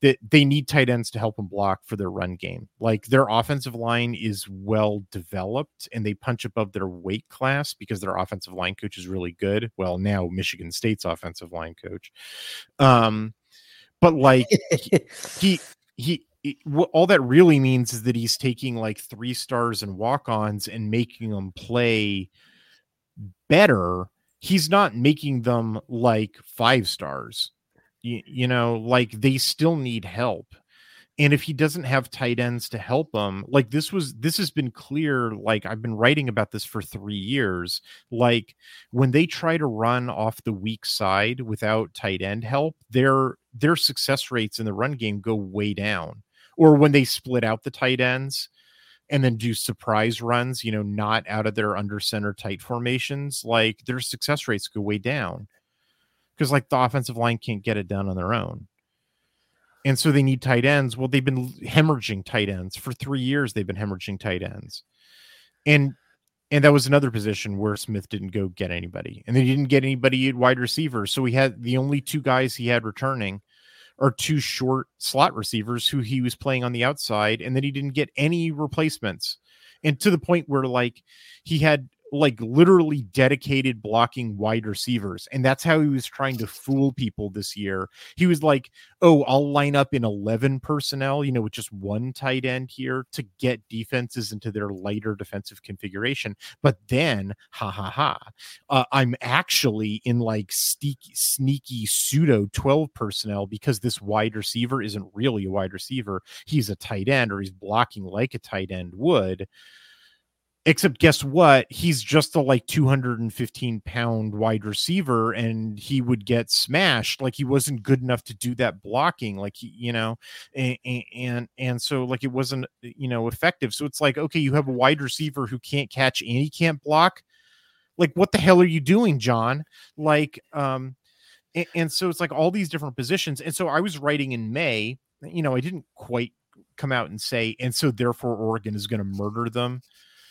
that they need tight ends to help them block for their run game. Like their offensive line is well developed and they punch above their weight class because their offensive line coach is really good. Well now michigan state's offensive line coach. Um but like he he, all that really means is that he's taking like three stars and walk-ons and making them play better he's not making them like five stars. You, you know, like they still need help. And if he doesn't have tight ends to help them, like this was this has been clear. Like I've been writing about this for three years. Like when they try to run off the weak side without tight end help, their their success rates in the run game go way down. Or when they split out the tight ends, and then do surprise runs, you know, not out of their under center tight formations, like their success rates go way down because like the offensive line can't get it done on their own. And so they need tight ends. Well, they've been hemorrhaging tight ends for three years. They've been hemorrhaging tight ends. And and that was another position where Smith didn't go get anybody. And they didn't get anybody at wide receiver. So he had the only two guys he had returning are two short slot receivers who he was playing on the outside, and then he didn't get any replacements. And to the point where like he had like literally dedicated blocking wide receivers. And that's how he was trying to fool people this year. He was like, oh, I'll line up in 11 personnel, you know, with just one tight end here to get defenses into their lighter defensive configuration. But then, ha ha ha, uh, I'm actually in like sneaky, sneaky pseudo 12 personnel because this wide receiver isn't really a wide receiver. He's a tight end or he's blocking like a tight end would. Except guess what? He's just a like 215 pound wide receiver and he would get smashed. Like he wasn't good enough to do that blocking, like he, you know, and, and and so like it wasn't you know effective. So it's like, okay, you have a wide receiver who can't catch and he can't block. Like, what the hell are you doing, John? Like, um, and, and so it's like all these different positions. And so I was writing in May, you know, I didn't quite come out and say, and so therefore Oregon is going to murder them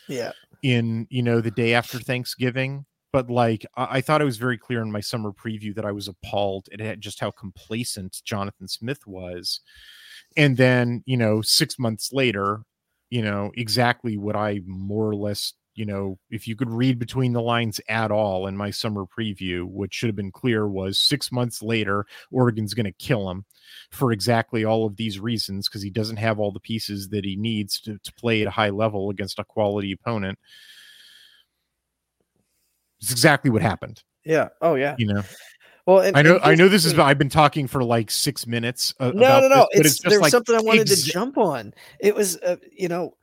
Yeah. in you know the day after Thanksgiving. But like I, I thought it was very clear in my summer preview that I was appalled at just how complacent Jonathan Smith was. And then, you know, six months later, you know, exactly what I more or less, you know, if you could read between the lines at all in my summer preview, what should have been clear was six months later, Oregon's going to kill him for exactly all of these reasons because he doesn't have all the pieces that he needs to, to play at a high level against a quality opponent. It's exactly what happened. Yeah. Oh yeah. You know, Well, and, I know, I know this is. I've been talking for like six minutes. Uh, no, about no, no. but It's, just there's like something I wanted exa- to jump on. It was, uh, you know,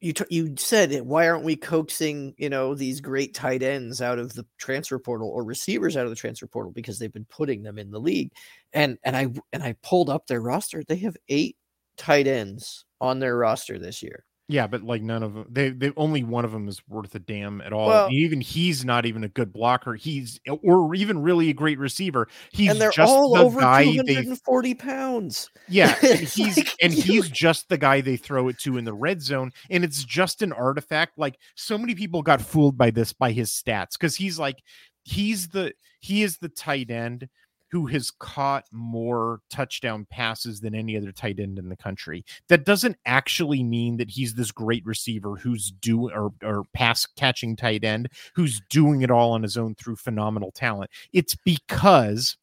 you t- you said. Why aren't we coaxing, you know, these great tight ends out of the transfer portal or receivers out of the transfer portal because they've been putting them in the league, and and I and I pulled up their roster. They have eight tight ends on their roster this year. Yeah, but like none of them, they, they only one of them is worth a damn at all. Well- even he's not even a good blocker. He's or even really a great receiver. He's and they're just all the over guy they 240 pounds. Yeah, and he's like, and he's just the guy they throw it to in the red zone, and it's just an artifact. Like so many people got fooled by this by his stats because he's like he's the he is the tight end who has caught more touchdown passes than any other tight end in the country. That doesn't actually mean that he's this great receiver who's doing or, or pass catching tight end who's doing it all on his own through phenomenal talent. It's because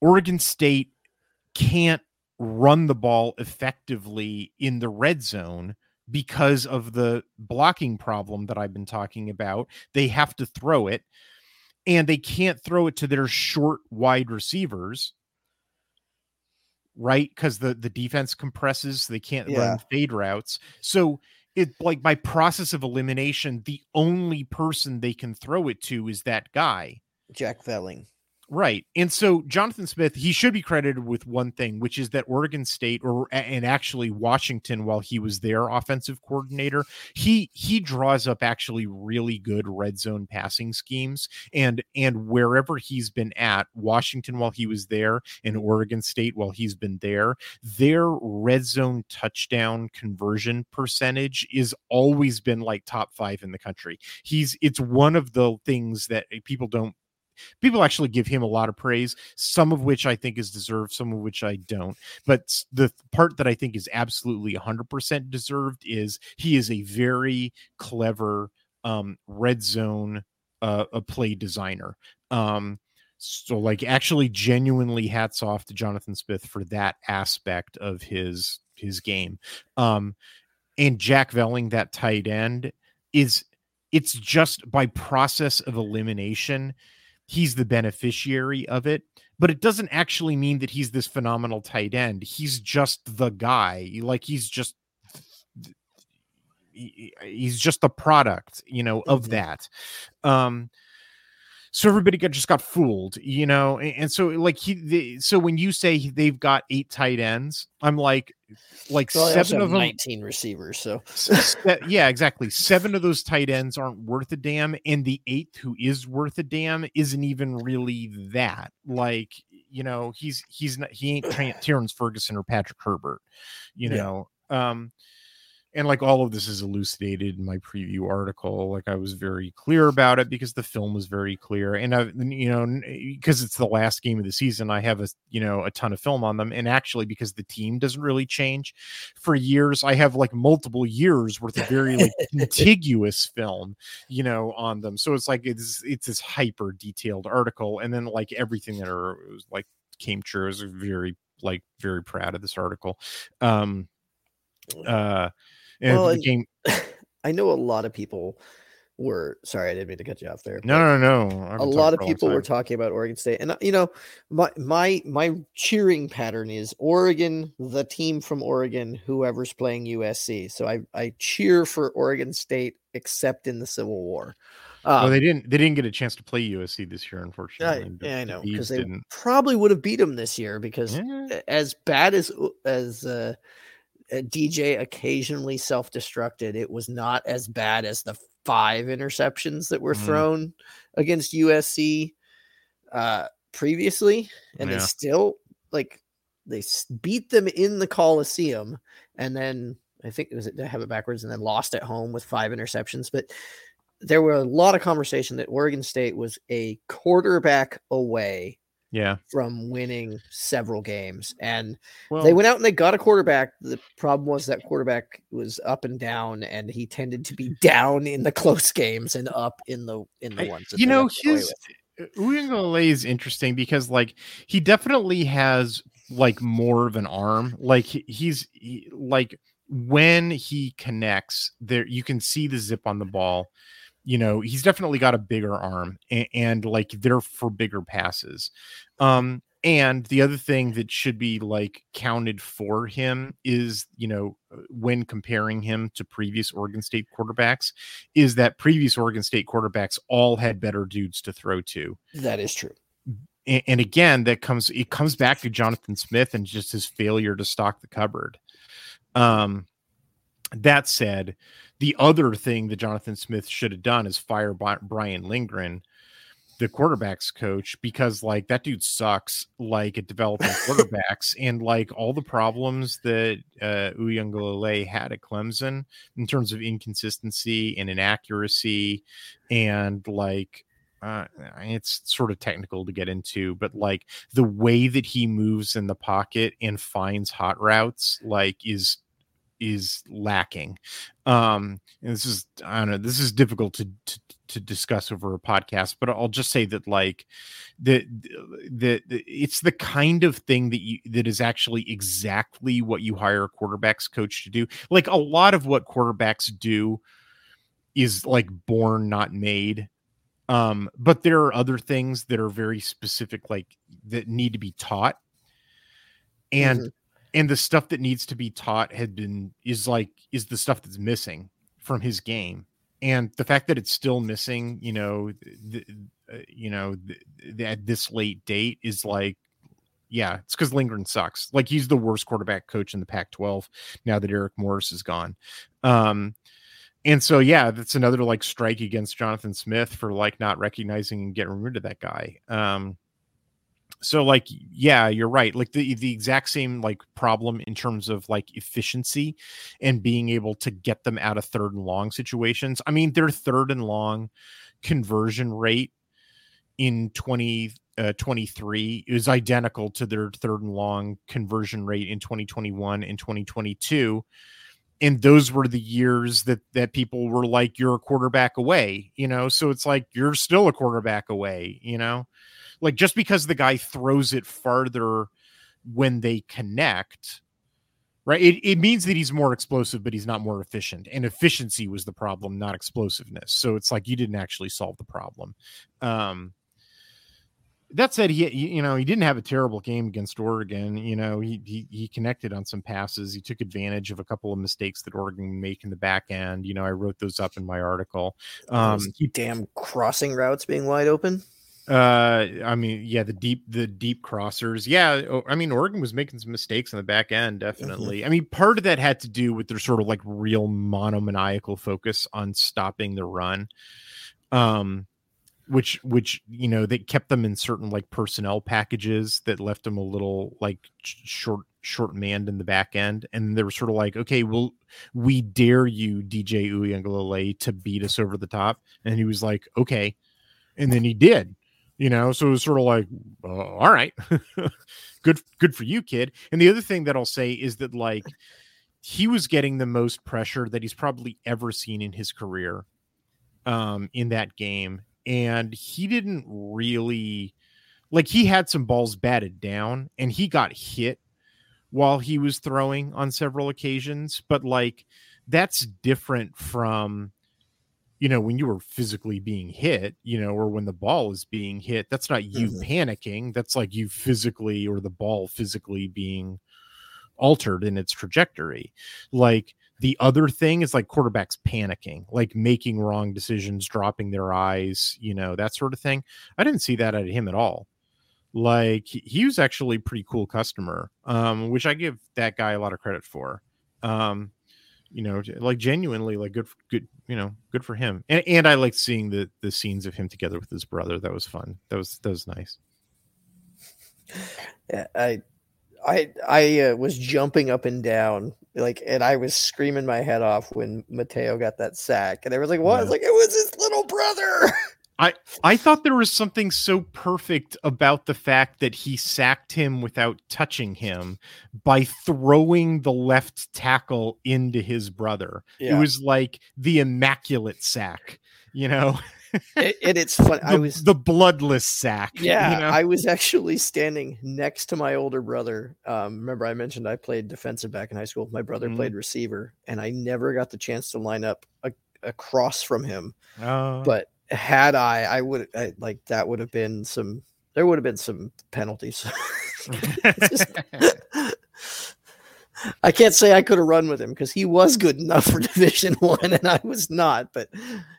Oregon State can't run the ball effectively in the red zone because of the blocking problem that I've been talking about. They have to throw it and they can't throw it to their short wide receivers. Right, because the the defense compresses, they can't Yeah. run fade routes. So it like by process of elimination, the only person they can throw it to is that guy. Jack Velling. Right. And so Jonathan Smith, he should be credited with one thing, which is that Oregon State or and actually Washington while he was their offensive coordinator, he he draws up actually really good red zone passing schemes and and wherever he's been at, Washington while he was there and Oregon State while he's been there, their red zone touchdown conversion percentage is always been like top 5 in the country. He's it's one of the things that eh, people don't people actually give him a lot of praise, some of which I think is deserved, some of which I don't. But the part that I think is absolutely 100% deserved is he is a very clever um, red zone uh, a play designer. Um, so, like, actually, genuinely, hats off to Jonathan Smith for that aspect of his his game. Um, and Jack Velling, that tight end, is it's just by process of elimination he's the beneficiary of it but it doesn't actually mean that he's this phenomenal tight end. He's just the guy. Like he's just he's just the product you know of Mhm. that. Um so everybody got just got fooled you know and, and so like he the, so when you say they've got eight tight ends i'm like like Well, seven of them 19 receivers. So yeah, exactly. Seven of those tight ends aren't worth a damn, and the eighth who is worth a damn isn't even really that. Like, you know, he's he's not he ain't Terrence Ferguson or Patrick Herbert, you Yeah. know. Um, and like all of this is elucidated in my preview article like i was very clear about it because the film was very clear and i you know because it's the last game of the season i have a you know a ton of film on them and actually because the team doesn't really change for years i have like multiple years worth of very like contiguous film you know on them so it's like it's it's this hyper detailed article and then like everything that are like came true. I was very like very proud of this article. Um uh and Well, the game I know a lot of people were sorry, I didn't mean to cut you off there. no no no a lot of a people were talking about Oregon State, and uh, you know, my my my cheering pattern is Oregon, the team from Oregon, whoever's playing USC. So I I cheer for Oregon State, except in the Civil War. well, Um, they didn't they didn't get a chance to play USC this year I, unfortunately The- yeah, I know because they didn't probably would have beat them this year because Yeah. as bad as as uh, uh, DJ occasionally self-destructed, it was not as bad as the five interceptions that were Mhm. thrown against USC uh, previously, and Yeah. they still like they beat them in the Coliseum, and then I think it was I have it backwards, and then lost at home with five interceptions, but. There were a lot of conversation that Oregon State was a quarterback away yeah from winning several games. And well they went out and they got a quarterback. The problem was that quarterback was up and down, and he tended to be down in the close games and up in the in the ones. that you know his. Uiagalelei uh, is interesting because like he definitely has like more of an arm like he's he- like when he connects there you can see the zip on the ball you know he's definitely got a bigger arm and, and like they're for bigger passes. Um and the other thing that should be like counted for him is you know uh, when comparing him to previous oregon state quarterbacks is that previous oregon state quarterbacks all had better dudes to throw to. That is true. and, and again that comes it comes back to jonathan smith and just his failure to stock the cupboard. Um that said the other thing that jonathan smith should have done is fire brian lindgren the quarterbacks coach because like that dude sucks like at developing quarterbacks and like all the problems that uh Uiagalelei had at Clemson in terms of inconsistency and inaccuracy and like uh it's sort of technical to get into but like the way that he moves in the pocket and finds hot routes like is is lacking um and this is i don't know this is difficult to, to to discuss over a podcast but i'll just say that like the, the it's the kind of thing that you that is actually exactly what you hire a quarterbacks coach to do like a lot of what quarterbacks do is like born not made um but there are other things that are very specific like that need to be taught and Mhm. And the stuff that needs to be taught had been is like is the stuff that's missing from his game. And the fact that it's still missing you know th- uh, you know th- th- at this late date is like yeah it's because lindgren sucks. Like he's the worst quarterback coach in the pac 12 now that eric morris is gone. Um and so yeah that's another like strike against jonathan smith for like not recognizing and getting rid of that guy. Um so like yeah you're right like the the exact same like problem in terms of like efficiency and being able to get them out of third and long situations. I mean their third and long conversion rate in 20 uh, 23 is identical to their third and long conversion rate in 2021 and 2022 and those were the years that that people were like you're a quarterback away you know? So it's like you're still a quarterback away you know like just because the guy throws it farther when they connect right? It, it means that he's more explosive but he's not more efficient. And efficiency was the problem not explosiveness. So it's like you didn't actually solve the problem. Um that said he you know he didn't have a terrible game against oregon. You know he, he he connected on some passes. He took advantage of a couple of mistakes that oregon make in the back end. You know i wrote those up in my article. Um damn crossing routes being wide open. Uh, I mean, yeah, the deep, the deep crossers. Yeah, I mean, Oregon was making some mistakes in the back end, definitely. I mean, part of that had to do with their sort of like real monomaniacal focus on stopping the run, um, which, which you know, they kept them in certain like personnel packages that left them a little like short short manned in the back end, and they were sort of like, okay, well, we dare you, DJ Uiagalelei, to beat us over the top, and he was like, okay, and then he did, you know, so it was sort of like, uh, all right, good, good for you, kid. And the other thing that I'll say is that like he was getting the most pressure that he's probably ever seen in his career um in that game. And he didn't really like he had some balls batted down and he got hit while he was throwing on several occasions. But like that's different from you know when you were physically being hit you know or when the ball is being hit that's not you mm-hmm. panicking that's like you physically or the ball physically being altered in its trajectory like the other thing is like quarterbacks panicking, like making wrong decisions, dropping their eyes, you know, that sort of thing. I didn't see that at him at all. Like he was actually a pretty cool customer, um, which I give that guy a lot of credit for. Um, you know, like genuinely, like good, good, you know, good for him. And, and I liked seeing the the scenes of him together with his brother. That was fun. That was that was nice. Yeah, I I I uh, was jumping up and down like, and I was screaming my head off when Matayo got that sack, and I was like, "What?" Yeah. Was like, "It was his little brother." I I thought there was something so perfect about the fact that he sacked him without touching him by throwing the left tackle into his brother. Yeah. It was like the immaculate sack, you know. and it's fun. I was the bloodless sack. Yeah, you know? I was actually standing next to my older brother. Um, remember, I mentioned I played defensive back in high school. My brother mm-hmm. played receiver, and I never got the chance to line up a, across from him. Oh. But had I, I would I, like that would have been some. There would have been some penalties. I can't say I could have run with him because he was good enough for Division One, and I was not. But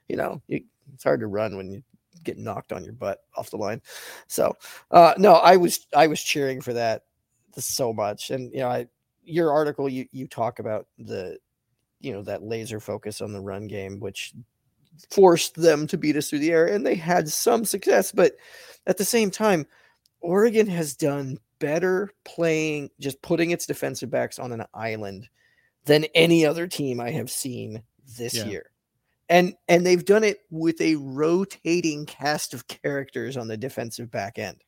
you know, it's hard to run when you get knocked on your butt off the line. So uh, no, I was I was cheering for that so much, and you know, I your article you you talk about the you know that laser focus on the run game, which forced them to beat us through the air, and they had some success, but at the same time, Oregon has done better playing just putting its defensive backs on an island than any other team I have seen this yeah. year and and they've done it with a rotating cast of characters on the defensive back end.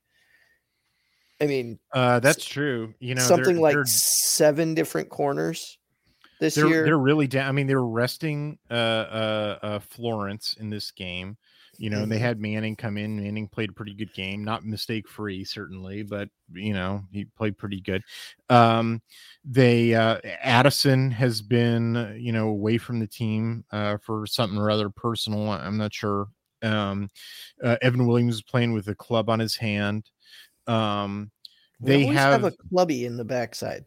I mean, uh, that's true. You know, something they're, like they're, seven different corners this they're, year. They're really down. I mean, they were resting uh, uh, uh, Florence in this game. You know, mm-hmm. they had Manning come in. Manning played a pretty good game, not mistake free, certainly, but you know, he played pretty good. Um, they uh, Addison has been, uh, you know, away from the team uh, for something or other personal. I'm not sure. Um, uh, Evan Williams is playing with a club on his hand. Um, they, they have, have a clubby in the backside.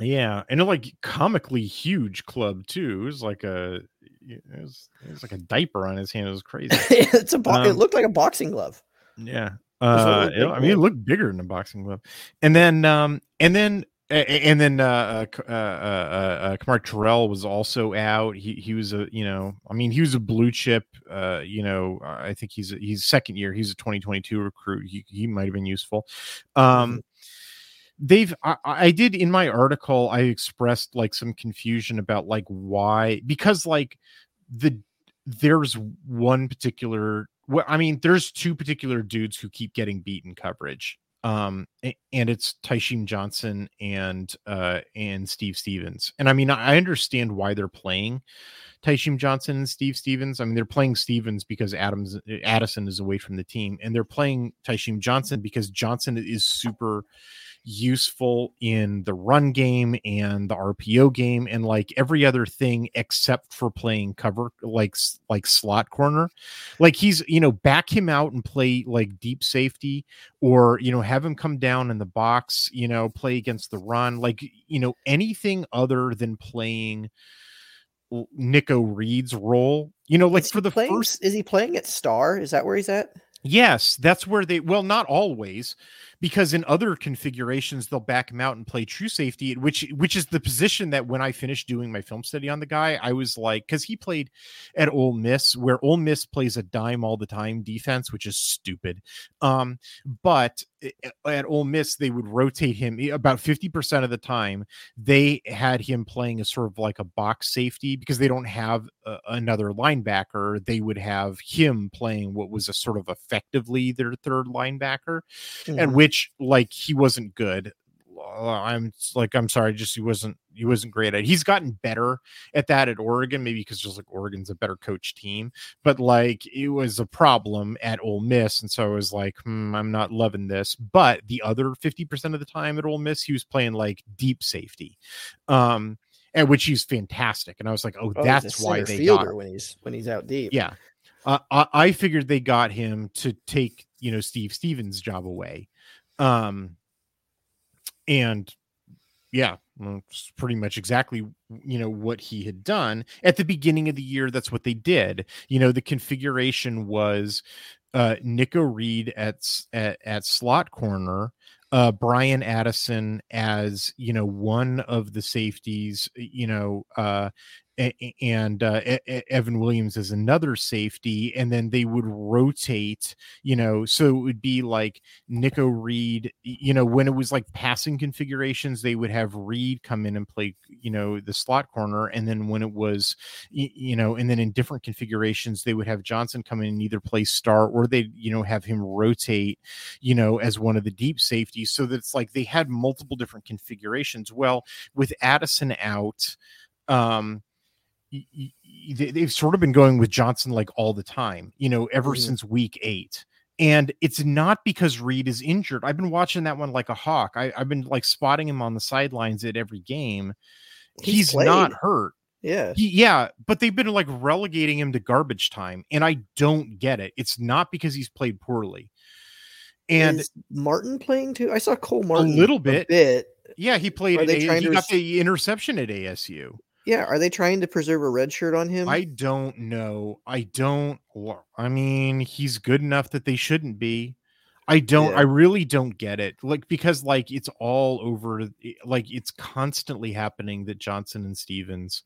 Yeah, and a like comically huge club too. It was like a it was, it was like a diaper on his hand. It was crazy. it's a bo- um, it looked like a boxing glove. Yeah. Uh, it, I mean, it looked bigger than a boxing glove. And then, um, and then, and then, uh, uh, uh, uh, Khamari Terrell was also out. He he was a, you know, I mean, he was a blue chip. Uh, you know, I think he's a, he's second year. He's a 2022 recruit. He he might have been useful. Um, mm-hmm they've I, I, did in my article i expressed like some confusion about like why because like the there's one particular well i mean there's two particular dudes who keep getting beaten coverage um and it's Tysheem Johnson and uh and Steve stevens And I mean I understand why they're playing Tysheem Johnson and Steve stevens I mean they're playing stevens because Adams Addison is away from the team and they're playing Tysheem Johnson because Johnson is super useful in the run game and the RPO game and like every other thing except for playing cover like like slot corner. Like he's, you know, back him out and play like deep safety or, you know, have him come down in the box, you know, play against the run, like, you know, anything other than playing Nikko Reed's role. You know, like for the playing, first is he playing at star? Is that where he's at? Yes, that's where they well, not always because in other configurations they'll back him out and play true safety, which which is the position that when I finished doing my film study on the guy, I was like, because he played at Ole Miss, where Ole Miss plays a dime all the time defense, which is stupid. Um, but at Ole Miss, they would rotate him about 50% of the time. They had him playing a sort of like a box safety because they don't have a, another linebacker. They would have him playing what was a sort of effectively their third linebacker, mm-hmm. and which like he wasn't good. I'm like, I'm sorry, just he wasn't he wasn't great at. He's gotten better at that at Oregon, maybe because just like Oregon's a better coach team, but like it was a problem at Ole Miss, and so I was like, hmm, I'm not loving this. But the other fifty percent of the time at Ole Miss, he was playing like deep safety, um, and which he's fantastic. And I was like, oh, oh that's why they got when he's when he's out deep. Yeah, uh, I, I figured they got him to take you know Steve Stevens' job away. Um, and yeah pretty much exactly you know what he had done at the beginning of the year. That's what they did. You know the configuration was uh nikko reed at at, at slot corner uh bryan addison as you know one of the safeties you know uh and uh, Evan Williams as another safety, and then they would rotate, you know, so it would be like Nikko Reed, you know, when it was like passing configurations, they would have Reed come in and play, you know, the slot corner, and then when it was, you know, and then in different configurations, they would have Johnson come in and either play star or they, you know, have him rotate, you know, as one of the deep safeties, so that it's like they had multiple different configurations. Well, with Addison out, um they've sort of been going with Johnson like all the time, you know, ever mm-hmm. since week eight. And it's not because Reed is injured. I've been watching that one like a hawk. I, have been like spotting him on the sidelines at every game. He's, He's not hurt. Yeah. He, yeah. But they've been like relegating him to garbage time. And I don't get it. It's not because he's played poorly. And is Martin playing too? I saw Cole Martin a little bit. A bit. Yeah, he played. At a, he got the interception at ASU. Yeah, are they trying to preserve a red shirt on him? I don't know. I don't. I mean, he's good enough that they shouldn't be. I don't. Yeah. I really don't get it. Like because like it's all over. Eh, like it's constantly happening that Johnson and Stephens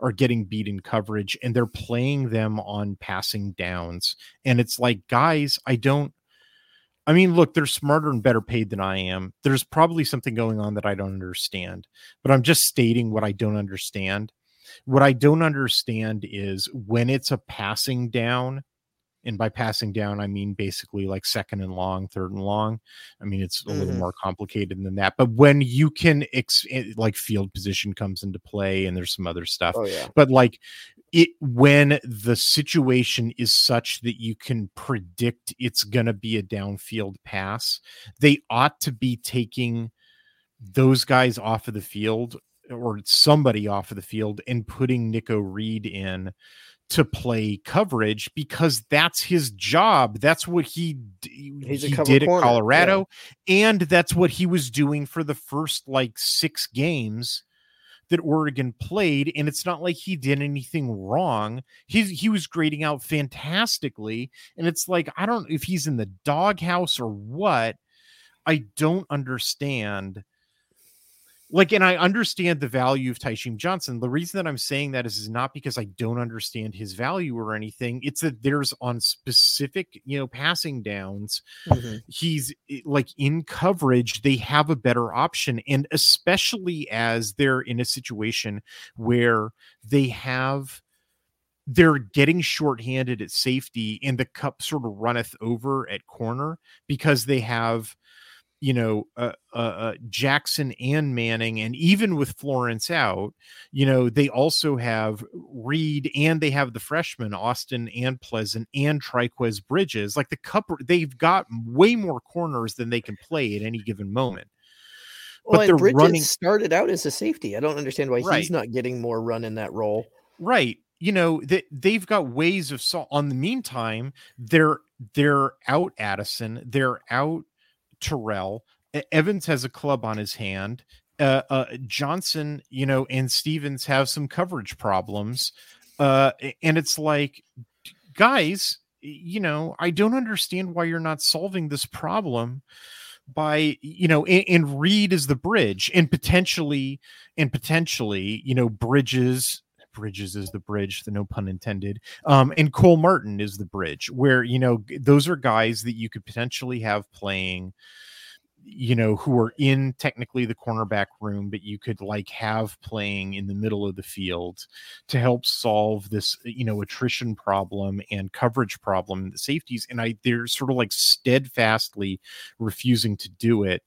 are getting beat in coverage, and they're playing them on passing downs. And it's like, guys, I don't. I mean, look, they're smarter and better paid than I am. There's probably something going on that I don't understand, but I'm just stating what I don't understand. What I don't understand is when it's a passing down, and by passing down, I mean basically like second and long, third and long. I mean, it's a mm-hmm. little more complicated than that. But when you can, ex- eh, like field position comes into play, and there's some other stuff. Oh, yeah. But like it when the situation is such that you can predict it's going to be a downfield pass, they ought to be taking those guys off of the field or somebody off of the field and putting Nikko Reed in to play coverage because that's his job. That's what he, He's he did corner. at Colorado. Yeah. And that's what he was doing for the first like six games that Oregon played, and it's not like he did anything wrong. He he was grading out fantastically, and it's like I don't if he's in the doghouse or what. I don't understand like and i understand the value of Tysheem Johnson. The reason that i'm saying that is, is not because i don't understand his value or anything. It's that there's on specific you know passing downs mm-hmm. he's eh, like in coverage they have a better option. And especially as they're in a situation where they have they're getting shorthanded at safety and the cup sort of runneth over at corner because they have you know uh, uh, uh, Jackson and Manning, and even with Florence out, you know they also have Reed and they have the freshman Austin and Pleasant and Trikweze Bridges. Like the cup, they've got way more corners than they can play at any given moment. Well, but they're Bridges running started out as a safety. I don't understand why right. he's not getting more run in that role. Right. You know that they, they've got ways of so on the meantime they're they're out Addison, they're out Terrell. Evans has a club on his hand. Uh, uh, Johnson, you know, and Stephens have some coverage problems. Uh, and it's like, guys, you know, I don't understand why you're not solving this problem by you know and, and Reed is the bridge and potentially and potentially you know bridges bridges is the bridge the no pun intended um and cole martin is the bridge where you know those are guys that you could potentially have playing you know, who are in technically the cornerback room, but you could like have playing in the middle of the field to help solve this, you know, attrition problem and coverage problem, the safeties. And I, they're sort of like steadfastly refusing to do it.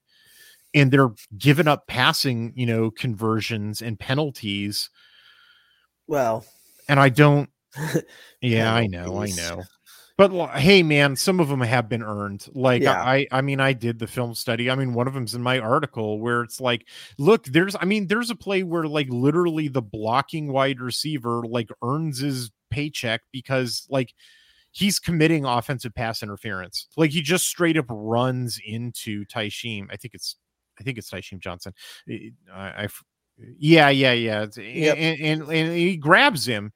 And they're giving up passing, you know, conversions and penalties. Well, and I don't, yeah, I know, I know. But hey man some of them have been earned. Like yeah. i i mean i did the film study. I mean one of them's in my article where it's like look there's i mean there's a play where like literally the blocking wide receiver like earns his paycheck because like he's committing offensive pass interference. Like he just straight up runs into Tysheem. i think it's i think it's Tysheem johnson. I, I yeah yeah yeah yep. and, and, and he grabs him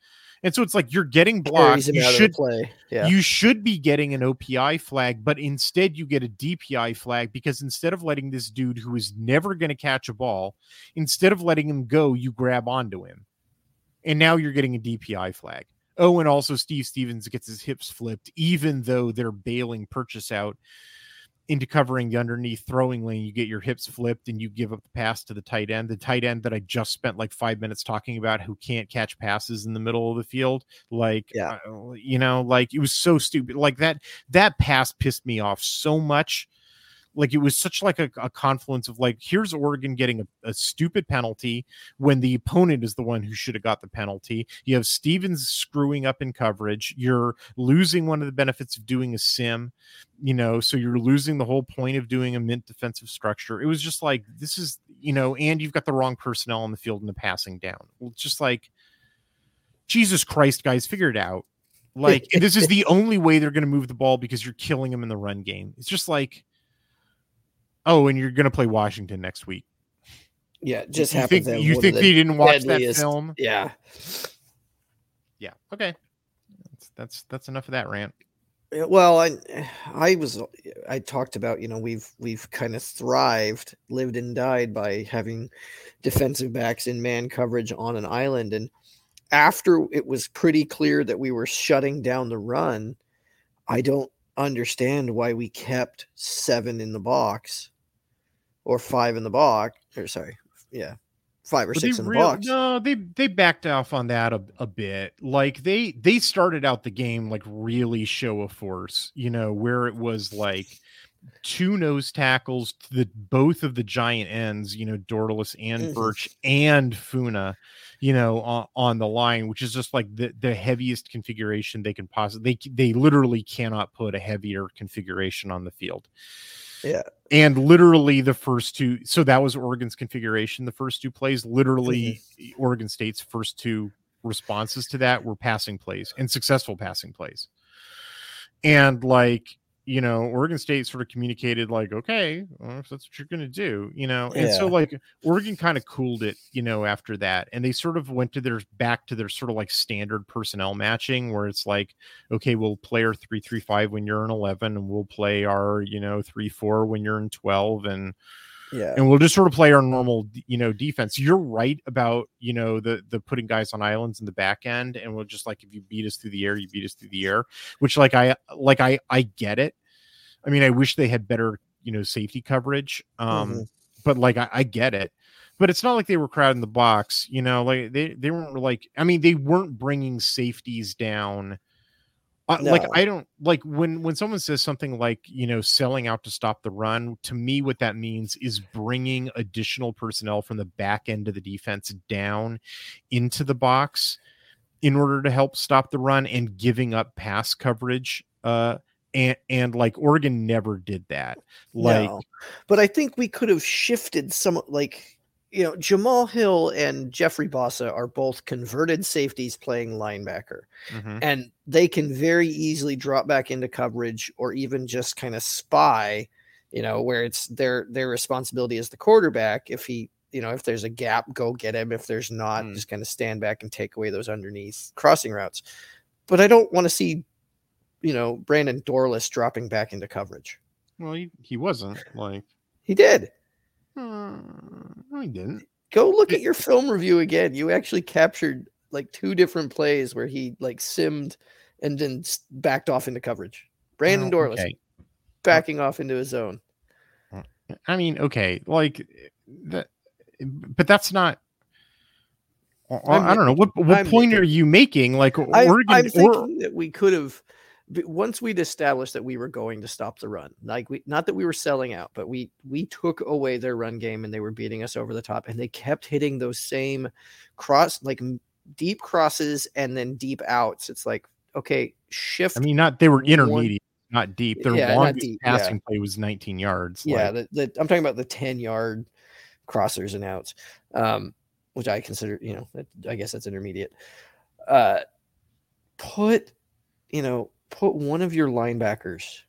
and so it's like you're getting blocked. You should play. Yeah. You should be getting an OPI flag, but instead you get a DPI flag because instead of letting this dude who is never going to catch a ball, instead of letting him go, you grab onto him. And now you're getting a DPI flag. Oh, and also Steve Stephens gets his hips flipped, even though they're bailing purchase out into covering the underneath throwing lane, you get your hips flipped and you give up the pass to the tight end. The tight end that I just spent like five minutes talking about who can't catch passes in the middle of the field. Like, yeah. Uh, you know, like it was so stupid. Like that, that pass pissed me off so much like it was such like a, a confluence of like here's Oregon getting a, a, stupid penalty when the opponent is the one who should have got the penalty. You have Stephens screwing up in coverage. You're losing one of the benefits of doing a sim, you know, so you're losing the whole point of doing a mint defensive structure. It was just like this is, you know, and you've got the wrong personnel on the field in the passing down. Well, just like Jesus Christ, guys, figure it out. Like this is the only way they're going to move the ball because you're killing them in the run game. It's just like Oh, and you're going to play Washington next week. Yeah, just you happens. Think, you think he didn't watch deadliest, that film? Yeah. Yeah. Okay. That's that's that's enough of that rant. Well, I I was I talked about you know we've we've kind of thrived, lived and died by having defensive backs in man coverage on an island, and after it was pretty clear that we were shutting down the run, I don't understand why we kept seven in the box or five in the box, or sorry, yeah, five or but six in the real, box. No, they they backed off on that a, a bit. Like they they started out the game like really show of force, you know, where it was like two nose tackles to the both of the giant ends, you know, Dorlus and mm-hmm. And Funa, you know, on, on, the line, which is just like the, the heaviest configuration they can possibly they they literally cannot put a heavier configuration on the field. Yeah. And literally the first two, so that was Oregon's configuration. The first two plays, literally mm-hmm. Oregon State's first two responses to that were passing plays and successful passing plays. And like, you know, Oregon State sort of communicated like, okay, well, if that's what you're going to do, you know, and yeah. so like Oregon kind of cooled it, you know, after that, and they sort of went to their back to their sort of like standard personnel matching, where it's like, okay, we'll play our three three five when you're in eleven, and we'll play our you know three four when you're in twelve, and yeah. and we'll just sort of play our normal you know defense. You're right about you know the the putting guys on islands in the back end and we'll just like if you beat us through the air you beat us through the air which like i like i i get it. I mean i wish they had better you know safety coverage um mm-hmm. but like I, I get it. But it's not like they were crowding the box you know like they they weren't like i mean they weren't bringing safeties down uh, no. Like I don't like when when someone says something like you know selling out to stop the run. To me, what that means is bringing additional personnel from the back end of the defense down into the box in order to help stop the run and giving up pass coverage. Uh, and and like Oregon never did that. Like, no. but I think we could have shifted some like you know, Jamal Hill and Jeffrey Bassa are both converted safeties playing linebacker, mm-hmm. and they can very easily drop back into coverage or even just kind of spy, you know, where it's their their responsibility as the quarterback. If he, you know, if there's a gap, go get him. If there's not, mm. just kind of stand back and take away those underneath crossing routes. But I don't want to see, you know, Brandon Dorlus dropping back into coverage. Well, he, he wasn't like He did. Hmm, I didn't. Go look at your film review again. You actually captured like two different plays where he like simmed and then backed off into coverage. Brandon oh, okay. backing off into his zone. I mean, okay, like that, but that's not. I do not know what what I'm point are you making? Like I, Oregon, I'm thinking or, that we could have once we'd established that we were going to stop the run. Like we not that we were selling out, but we we took away their run game and they were beating us over the top, and they kept hitting those same cross like deep crosses and then deep outs. It's like okay, shift. I mean, not they were intermediate not deep. Their yeah, longest deep, passing yeah. play was 19 yards. Yeah, like. the, the, I'm talking about the 10 yard crossers and outs, um, which I consider, you know, I guess that's intermediate. Uh, put, you know, put one of your linebackers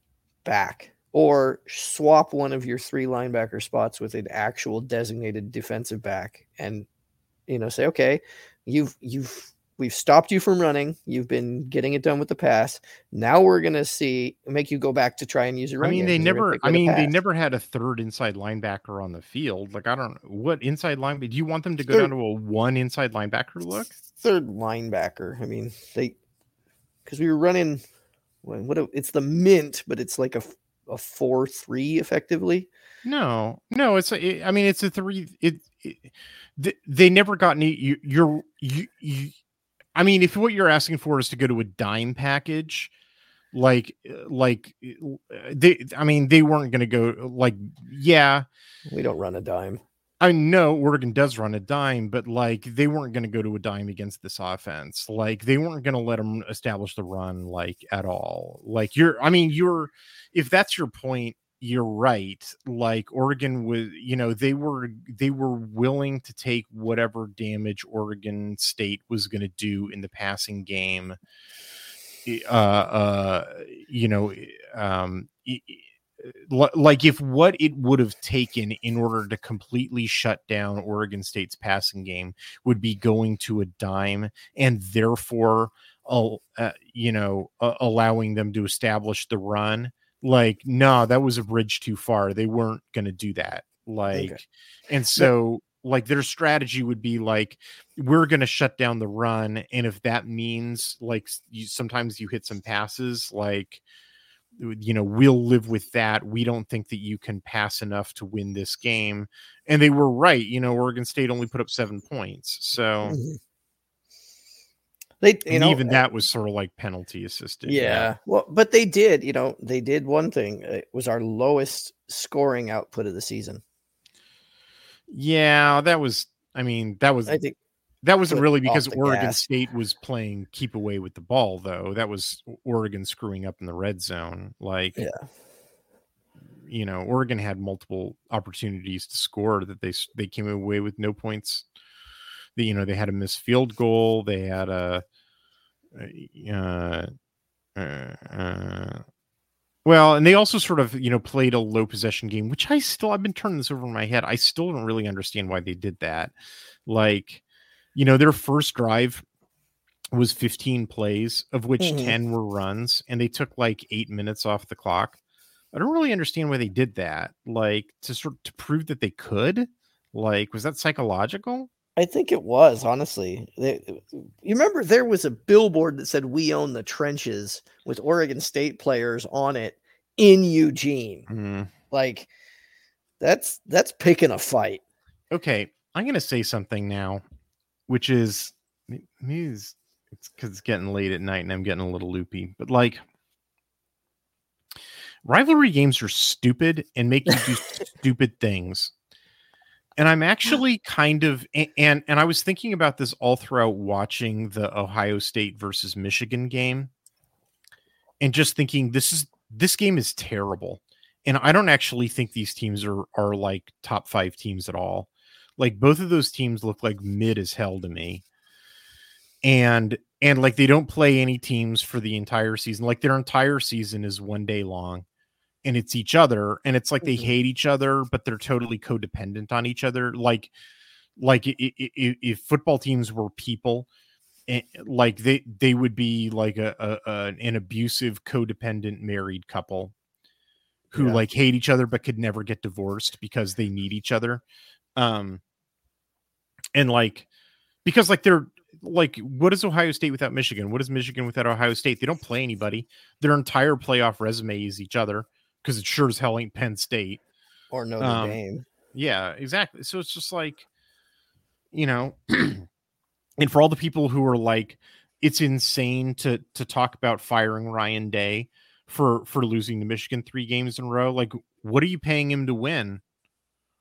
back or swap one of your three linebacker spots with an actual designated defensive back and you know say okay you've you've We've stopped you from running. You've been getting it done with the pass. Now we're gonna see make you go back to try and use your. I mean, they never. I mean, they never had a third inside linebacker on the field. Like I don't what inside linebacker. Do you want them to go third, down to a one inside linebacker look? Third linebacker. I mean, they because we were running. What it's the mint, but it's like a a four three effectively. No, no, it's I mean, it's a three. It, it they never got any. You, you're you, you I mean, if what you're asking for is to go to a dime package, like uh, like uh, they I mean, they weren't going to go like yeah, we don't run a dime. I know Oregon does run a dime, but like they weren't going to go to a dime against this offense. Like they weren't going to let them establish the run like at all. Like you're, I mean, you're, if that's your point, you're right like oregon was you know they were they were willing to take whatever damage oregon state was going to do in the passing game uh uh you know um like if what it would have taken in order to completely shut down Oregon State's passing game would be going to a dime and therefore uh, you know uh, allowing them to establish the run like no that was a bridge too far they weren't going to do that like okay. and so but, like their strategy would be like we're going to shut down the run and if that means like you sometimes you hit some passes like you know we'll live with that we don't think that you can pass enough to win this game and they were right you know oregon state only put up seven points so mm-hmm. They, you and know, even that was sort of like penalty assisted. Yeah. yeah. Well, but they did, you know, they did one thing. It was our lowest scoring output of the season. Yeah, that was. I mean, that was. I think that wasn't really because Oregon gas. State was playing keep away with the ball, though. That was Oregon screwing up in the red zone. Like, yeah, you know, Oregon had multiple opportunities to score that they they came away with no points you know they had a missed field goal they had a uh, uh, uh, well and they also sort of you know played a low possession game which i still i've been turning this over in my head i still don't really understand why they did that like you know their first drive was 15 plays of which mm-hmm. 10 were runs and they took like eight minutes off the clock i don't really understand why they did that like to sort of, to prove that they could like was that psychological I think it was honestly. you remember there was a billboard that said "We own the trenches" with Oregon State players on it in Eugene. Mm-hmm. Like that's that's picking a fight. Okay, I'm gonna say something now, which is it's because it's getting late at night and I'm getting a little loopy. But like, rivalry games are stupid and make you do stupid things. And i'm actually kind of and and i was thinking about this all throughout watching the ohio state versus michigan game and just thinking this is this game is terrible. And i don't actually think these teams are are like top five teams at all like both of those teams look like mid as hell to me and and like they don't play any teams for the entire season like their entire season is one day long and it's each other and it's like they mm-hmm. hate each other but they're totally codependent on each other like like if, football teams were people eh, like they they would be like a, a, a, an abusive codependent married couple who Yeah. like hate each other but could never get divorced because they need each other. Um and like because like they're like what is Ohio State without Michigan? What is Michigan without Ohio State? They don't play anybody. Their entire playoff resume is each other because it sure as hell ain't Penn State. Or Notre Um, Dame. Yeah, exactly. So it's just like, you know, and for all the people who are like, it's insane to to talk about firing Ryan Day for for losing to Michigan three games in a row. Like, what are you paying him to win?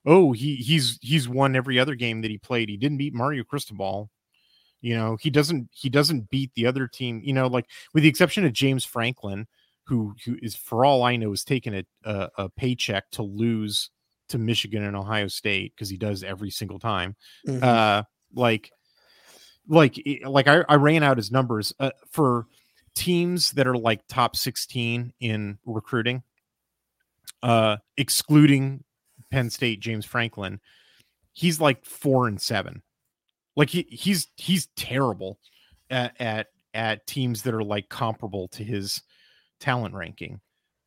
Oh, he he's he's won every other game that he played. He didn't beat Mario Cristobal. You know, he doesn't he doesn't beat the other team. You know, like with the exception of James Franklin, who who is for all I know is taking a a, a paycheck to lose to Michigan and Ohio State because he does every single time. Mhm. Uh, like, like, like I, I ran out his numbers uh, for teams that are like top 16 in recruiting, uh, excluding Penn State, James Franklin. He's like four and seven. Like he, he's he's terrible at, at at teams that are like comparable to his talent ranking.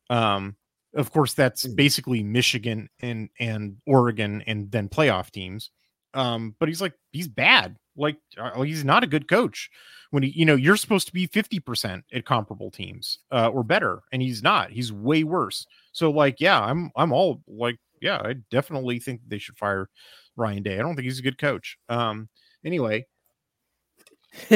Um, of course, that's basically Michigan and and Oregon and then playoff teams. Um, but he's like he's bad. Like uh, he's not a good coach. When he, you know, you're supposed to be fifty percent at comparable teams uh, or better, and he's not. He's way worse. So like, yeah, I'm I'm all like, yeah, I definitely think they should fire Ryan Day. I don't think he's a good coach. Um, anyway,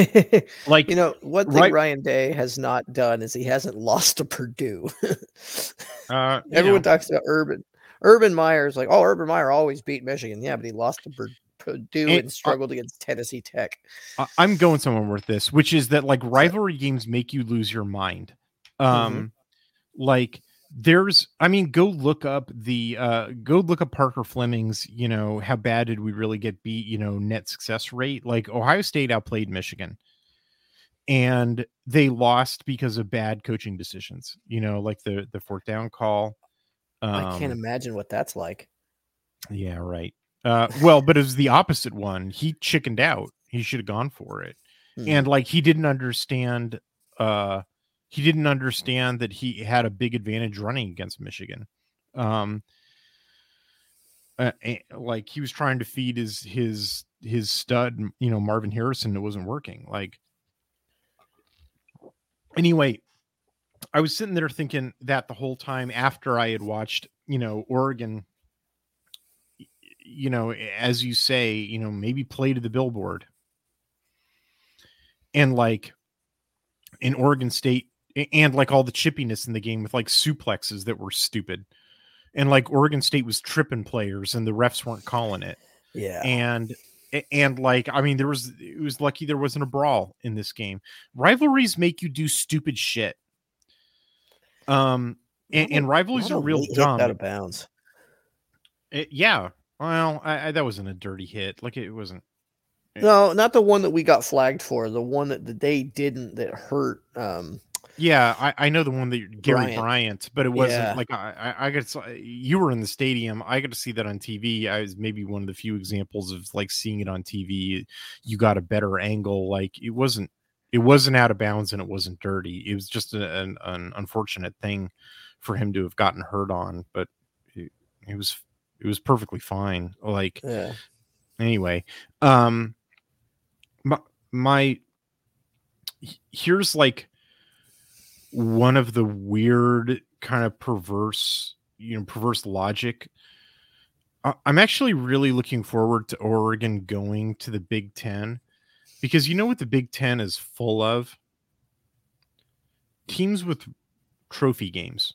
like you know, one thing right- Ryan Day has not done is he hasn't lost to Purdue. uh, Everyone know, talks about Urban. Urban Meyer's like, oh, Urban Meyer always beat Michigan. Yeah, but he lost to Pur- Purdue And, and uh, struggled against Tennessee Tech. I'm going somewhere with this, which is that like rivalry games make you lose your mind. Um, like there's, I mean, go look up the, uh, go look up Parker Fleming's, you know, how bad did we really get beat, you know, net success rate. Like Ohio State outplayed Michigan and they lost because of bad coaching decisions, you know, like the, the fourth down call. I can't Um, imagine what that's like. yeah, right. Uh, well, but it was the opposite one. He chickened out. He should have gone for it. Hmm. And like he didn't understand uh he didn't understand that he had a big advantage running against Michigan. Um uh, like he was trying to feed his his his stud, you know, Marvin Harrison it wasn't working. Like anyway, I was sitting there thinking that the whole time after I had watched, you know, Oregon you know, as you say, you know, maybe play to the billboard. And like in Oregon State and like all the chippiness in the game with like suplexes that were stupid. And like Oregon State was tripping players and the refs weren't calling it Yeah. and and like i mean there was it was lucky there wasn't a brawl in this game rivalries make you do stupid shit um and, and rivalries are real dumb out of bounds. It- yeah well I, I that wasn't a dirty hit like it wasn't No, not the one that we got flagged for. The one that, that they didn't that hurt. Um, yeah i, I know the one that gary Bryant. bryant, but it wasn't Yeah. like i i, I got you were in the stadium i got to see that on tv i was maybe one of the few examples of like seeing it on tv you got a better angle like it wasn't it wasn't out of bounds and it wasn't dirty it was just an, an unfortunate thing for him to have gotten hurt on but it, it was it was perfectly fine like yeah. anyway um my, my here's like one of the weird kind of perverse you know perverse logic. I'm actually really looking forward to oregon going to the big 10 because you know what the big 10 is full of? Teams with trophy games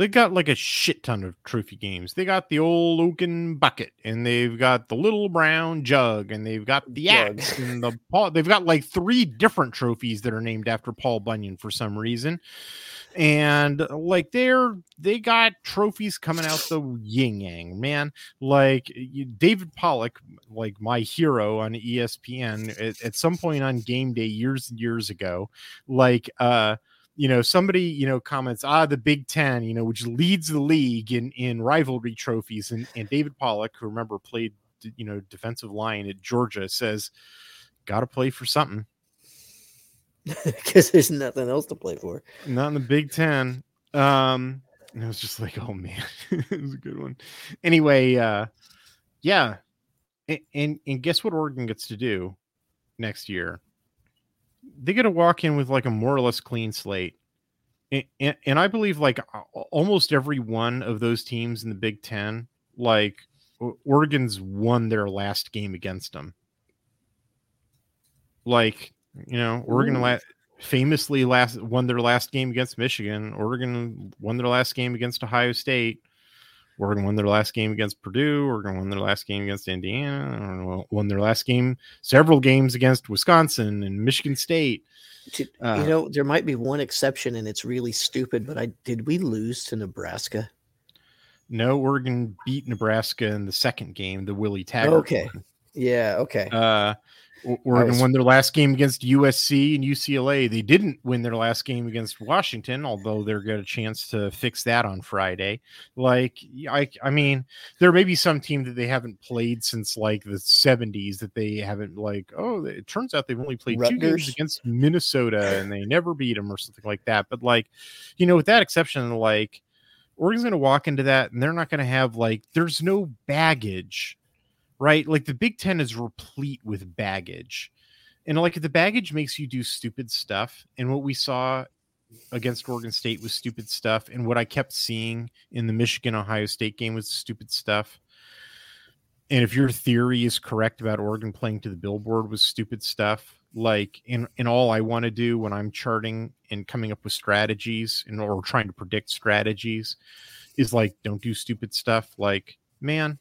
they got like a shit ton of trophy games. They got the old oaken bucket, and they've got the little brown jug, and they've got the axe, and the Paul. They've got like three different trophies that are named after Paul Bunyan for some reason, and like they're they got trophies coming out the yin yang, man. Like you, David Pollack, like my hero on ESPN, at, at some point on game day years and years ago, like uh you know somebody you know comments ah the big 10 you know which leads the league in in rivalry trophies and and david pollack who remember played you know defensive line at georgia says gotta play for something Because there's nothing else to play for. not in the big 10 um And I was just like, oh man, it was a good one. Anyway, uh, yeah, and, and and guess what Oregon gets to do next year? They get to walk in with like a more or less clean slate. And, and, and I believe like almost every one of those teams in the Big Ten, like Oregon's won their last game against them. Like, you know, Oregon la- famously last won their last game against Michigan. Oregon won their last game against Ohio State. Oregon win their last game against Purdue. We're going to win their last game against Indiana. Won their last game, several games against Wisconsin and Michigan State. Did, uh, you know, there might be one exception, and it's really stupid. But I did we lose to Nebraska? No, Oregon beat Nebraska in the second game, the Willie Taggart. Okay. One. Yeah. Okay. Uh, Oregon won their last game against USC and UCLA. They didn't win their last game against Washington, although they're got a chance to fix that on Friday. Like, I, I mean, there may be some team that they haven't played since like the 70s that they haven't like. Oh, it turns out they've only played Rutgers. two games against Minnesota and they never beat them or something like that. But like, you know, with that exception, like. Oregon's going to walk into that and they're not going to have like, there's no baggage right? Like the Big Ten is replete with baggage. And like the baggage makes you do stupid stuff. And what we saw against Oregon State was stupid stuff. And what I kept seeing in the Michigan Ohio State game was stupid stuff. And if your theory is correct about Oregon playing to the billboard was stupid stuff, like in in all I want to do when I'm charting and coming up with strategies and or trying to predict strategies is like don't do stupid stuff. Like, man,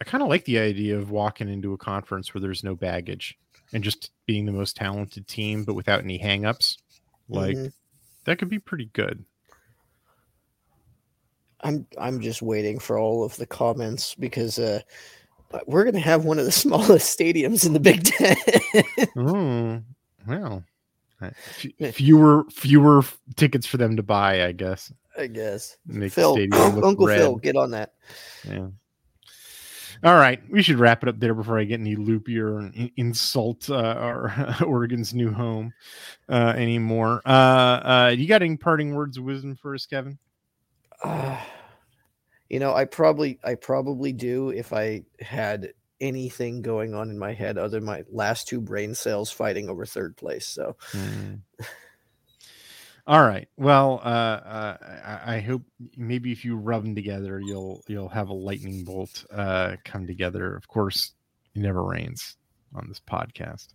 I kind of like the idea of walking into a conference where there's no baggage and just being the most talented team, but without any hangups. Like mm-hmm. that could be pretty good. I'm I'm just waiting for all of the comments because uh, we're gonna have one of the smallest stadiums in the Big Ten. oh, well, fewer fewer tickets for them to buy, I guess. I guess. Make Phil, Uncle red. Phil, get on that. Yeah. All right, we should wrap it up there before I get any loopier and insult uh, our Oregon's new home uh, anymore. Uh, uh, you got any parting words of wisdom for us, Kevin? Uh, you know, I probably, I probably do if I had anything going on in my head other than my last two brain cells fighting over third place. So. Mm. All right. Well, uh, uh, I, I, hope maybe if you rub them together, you'll you'll have a lightning bolt uh, come together. Of course, it never rains on this podcast.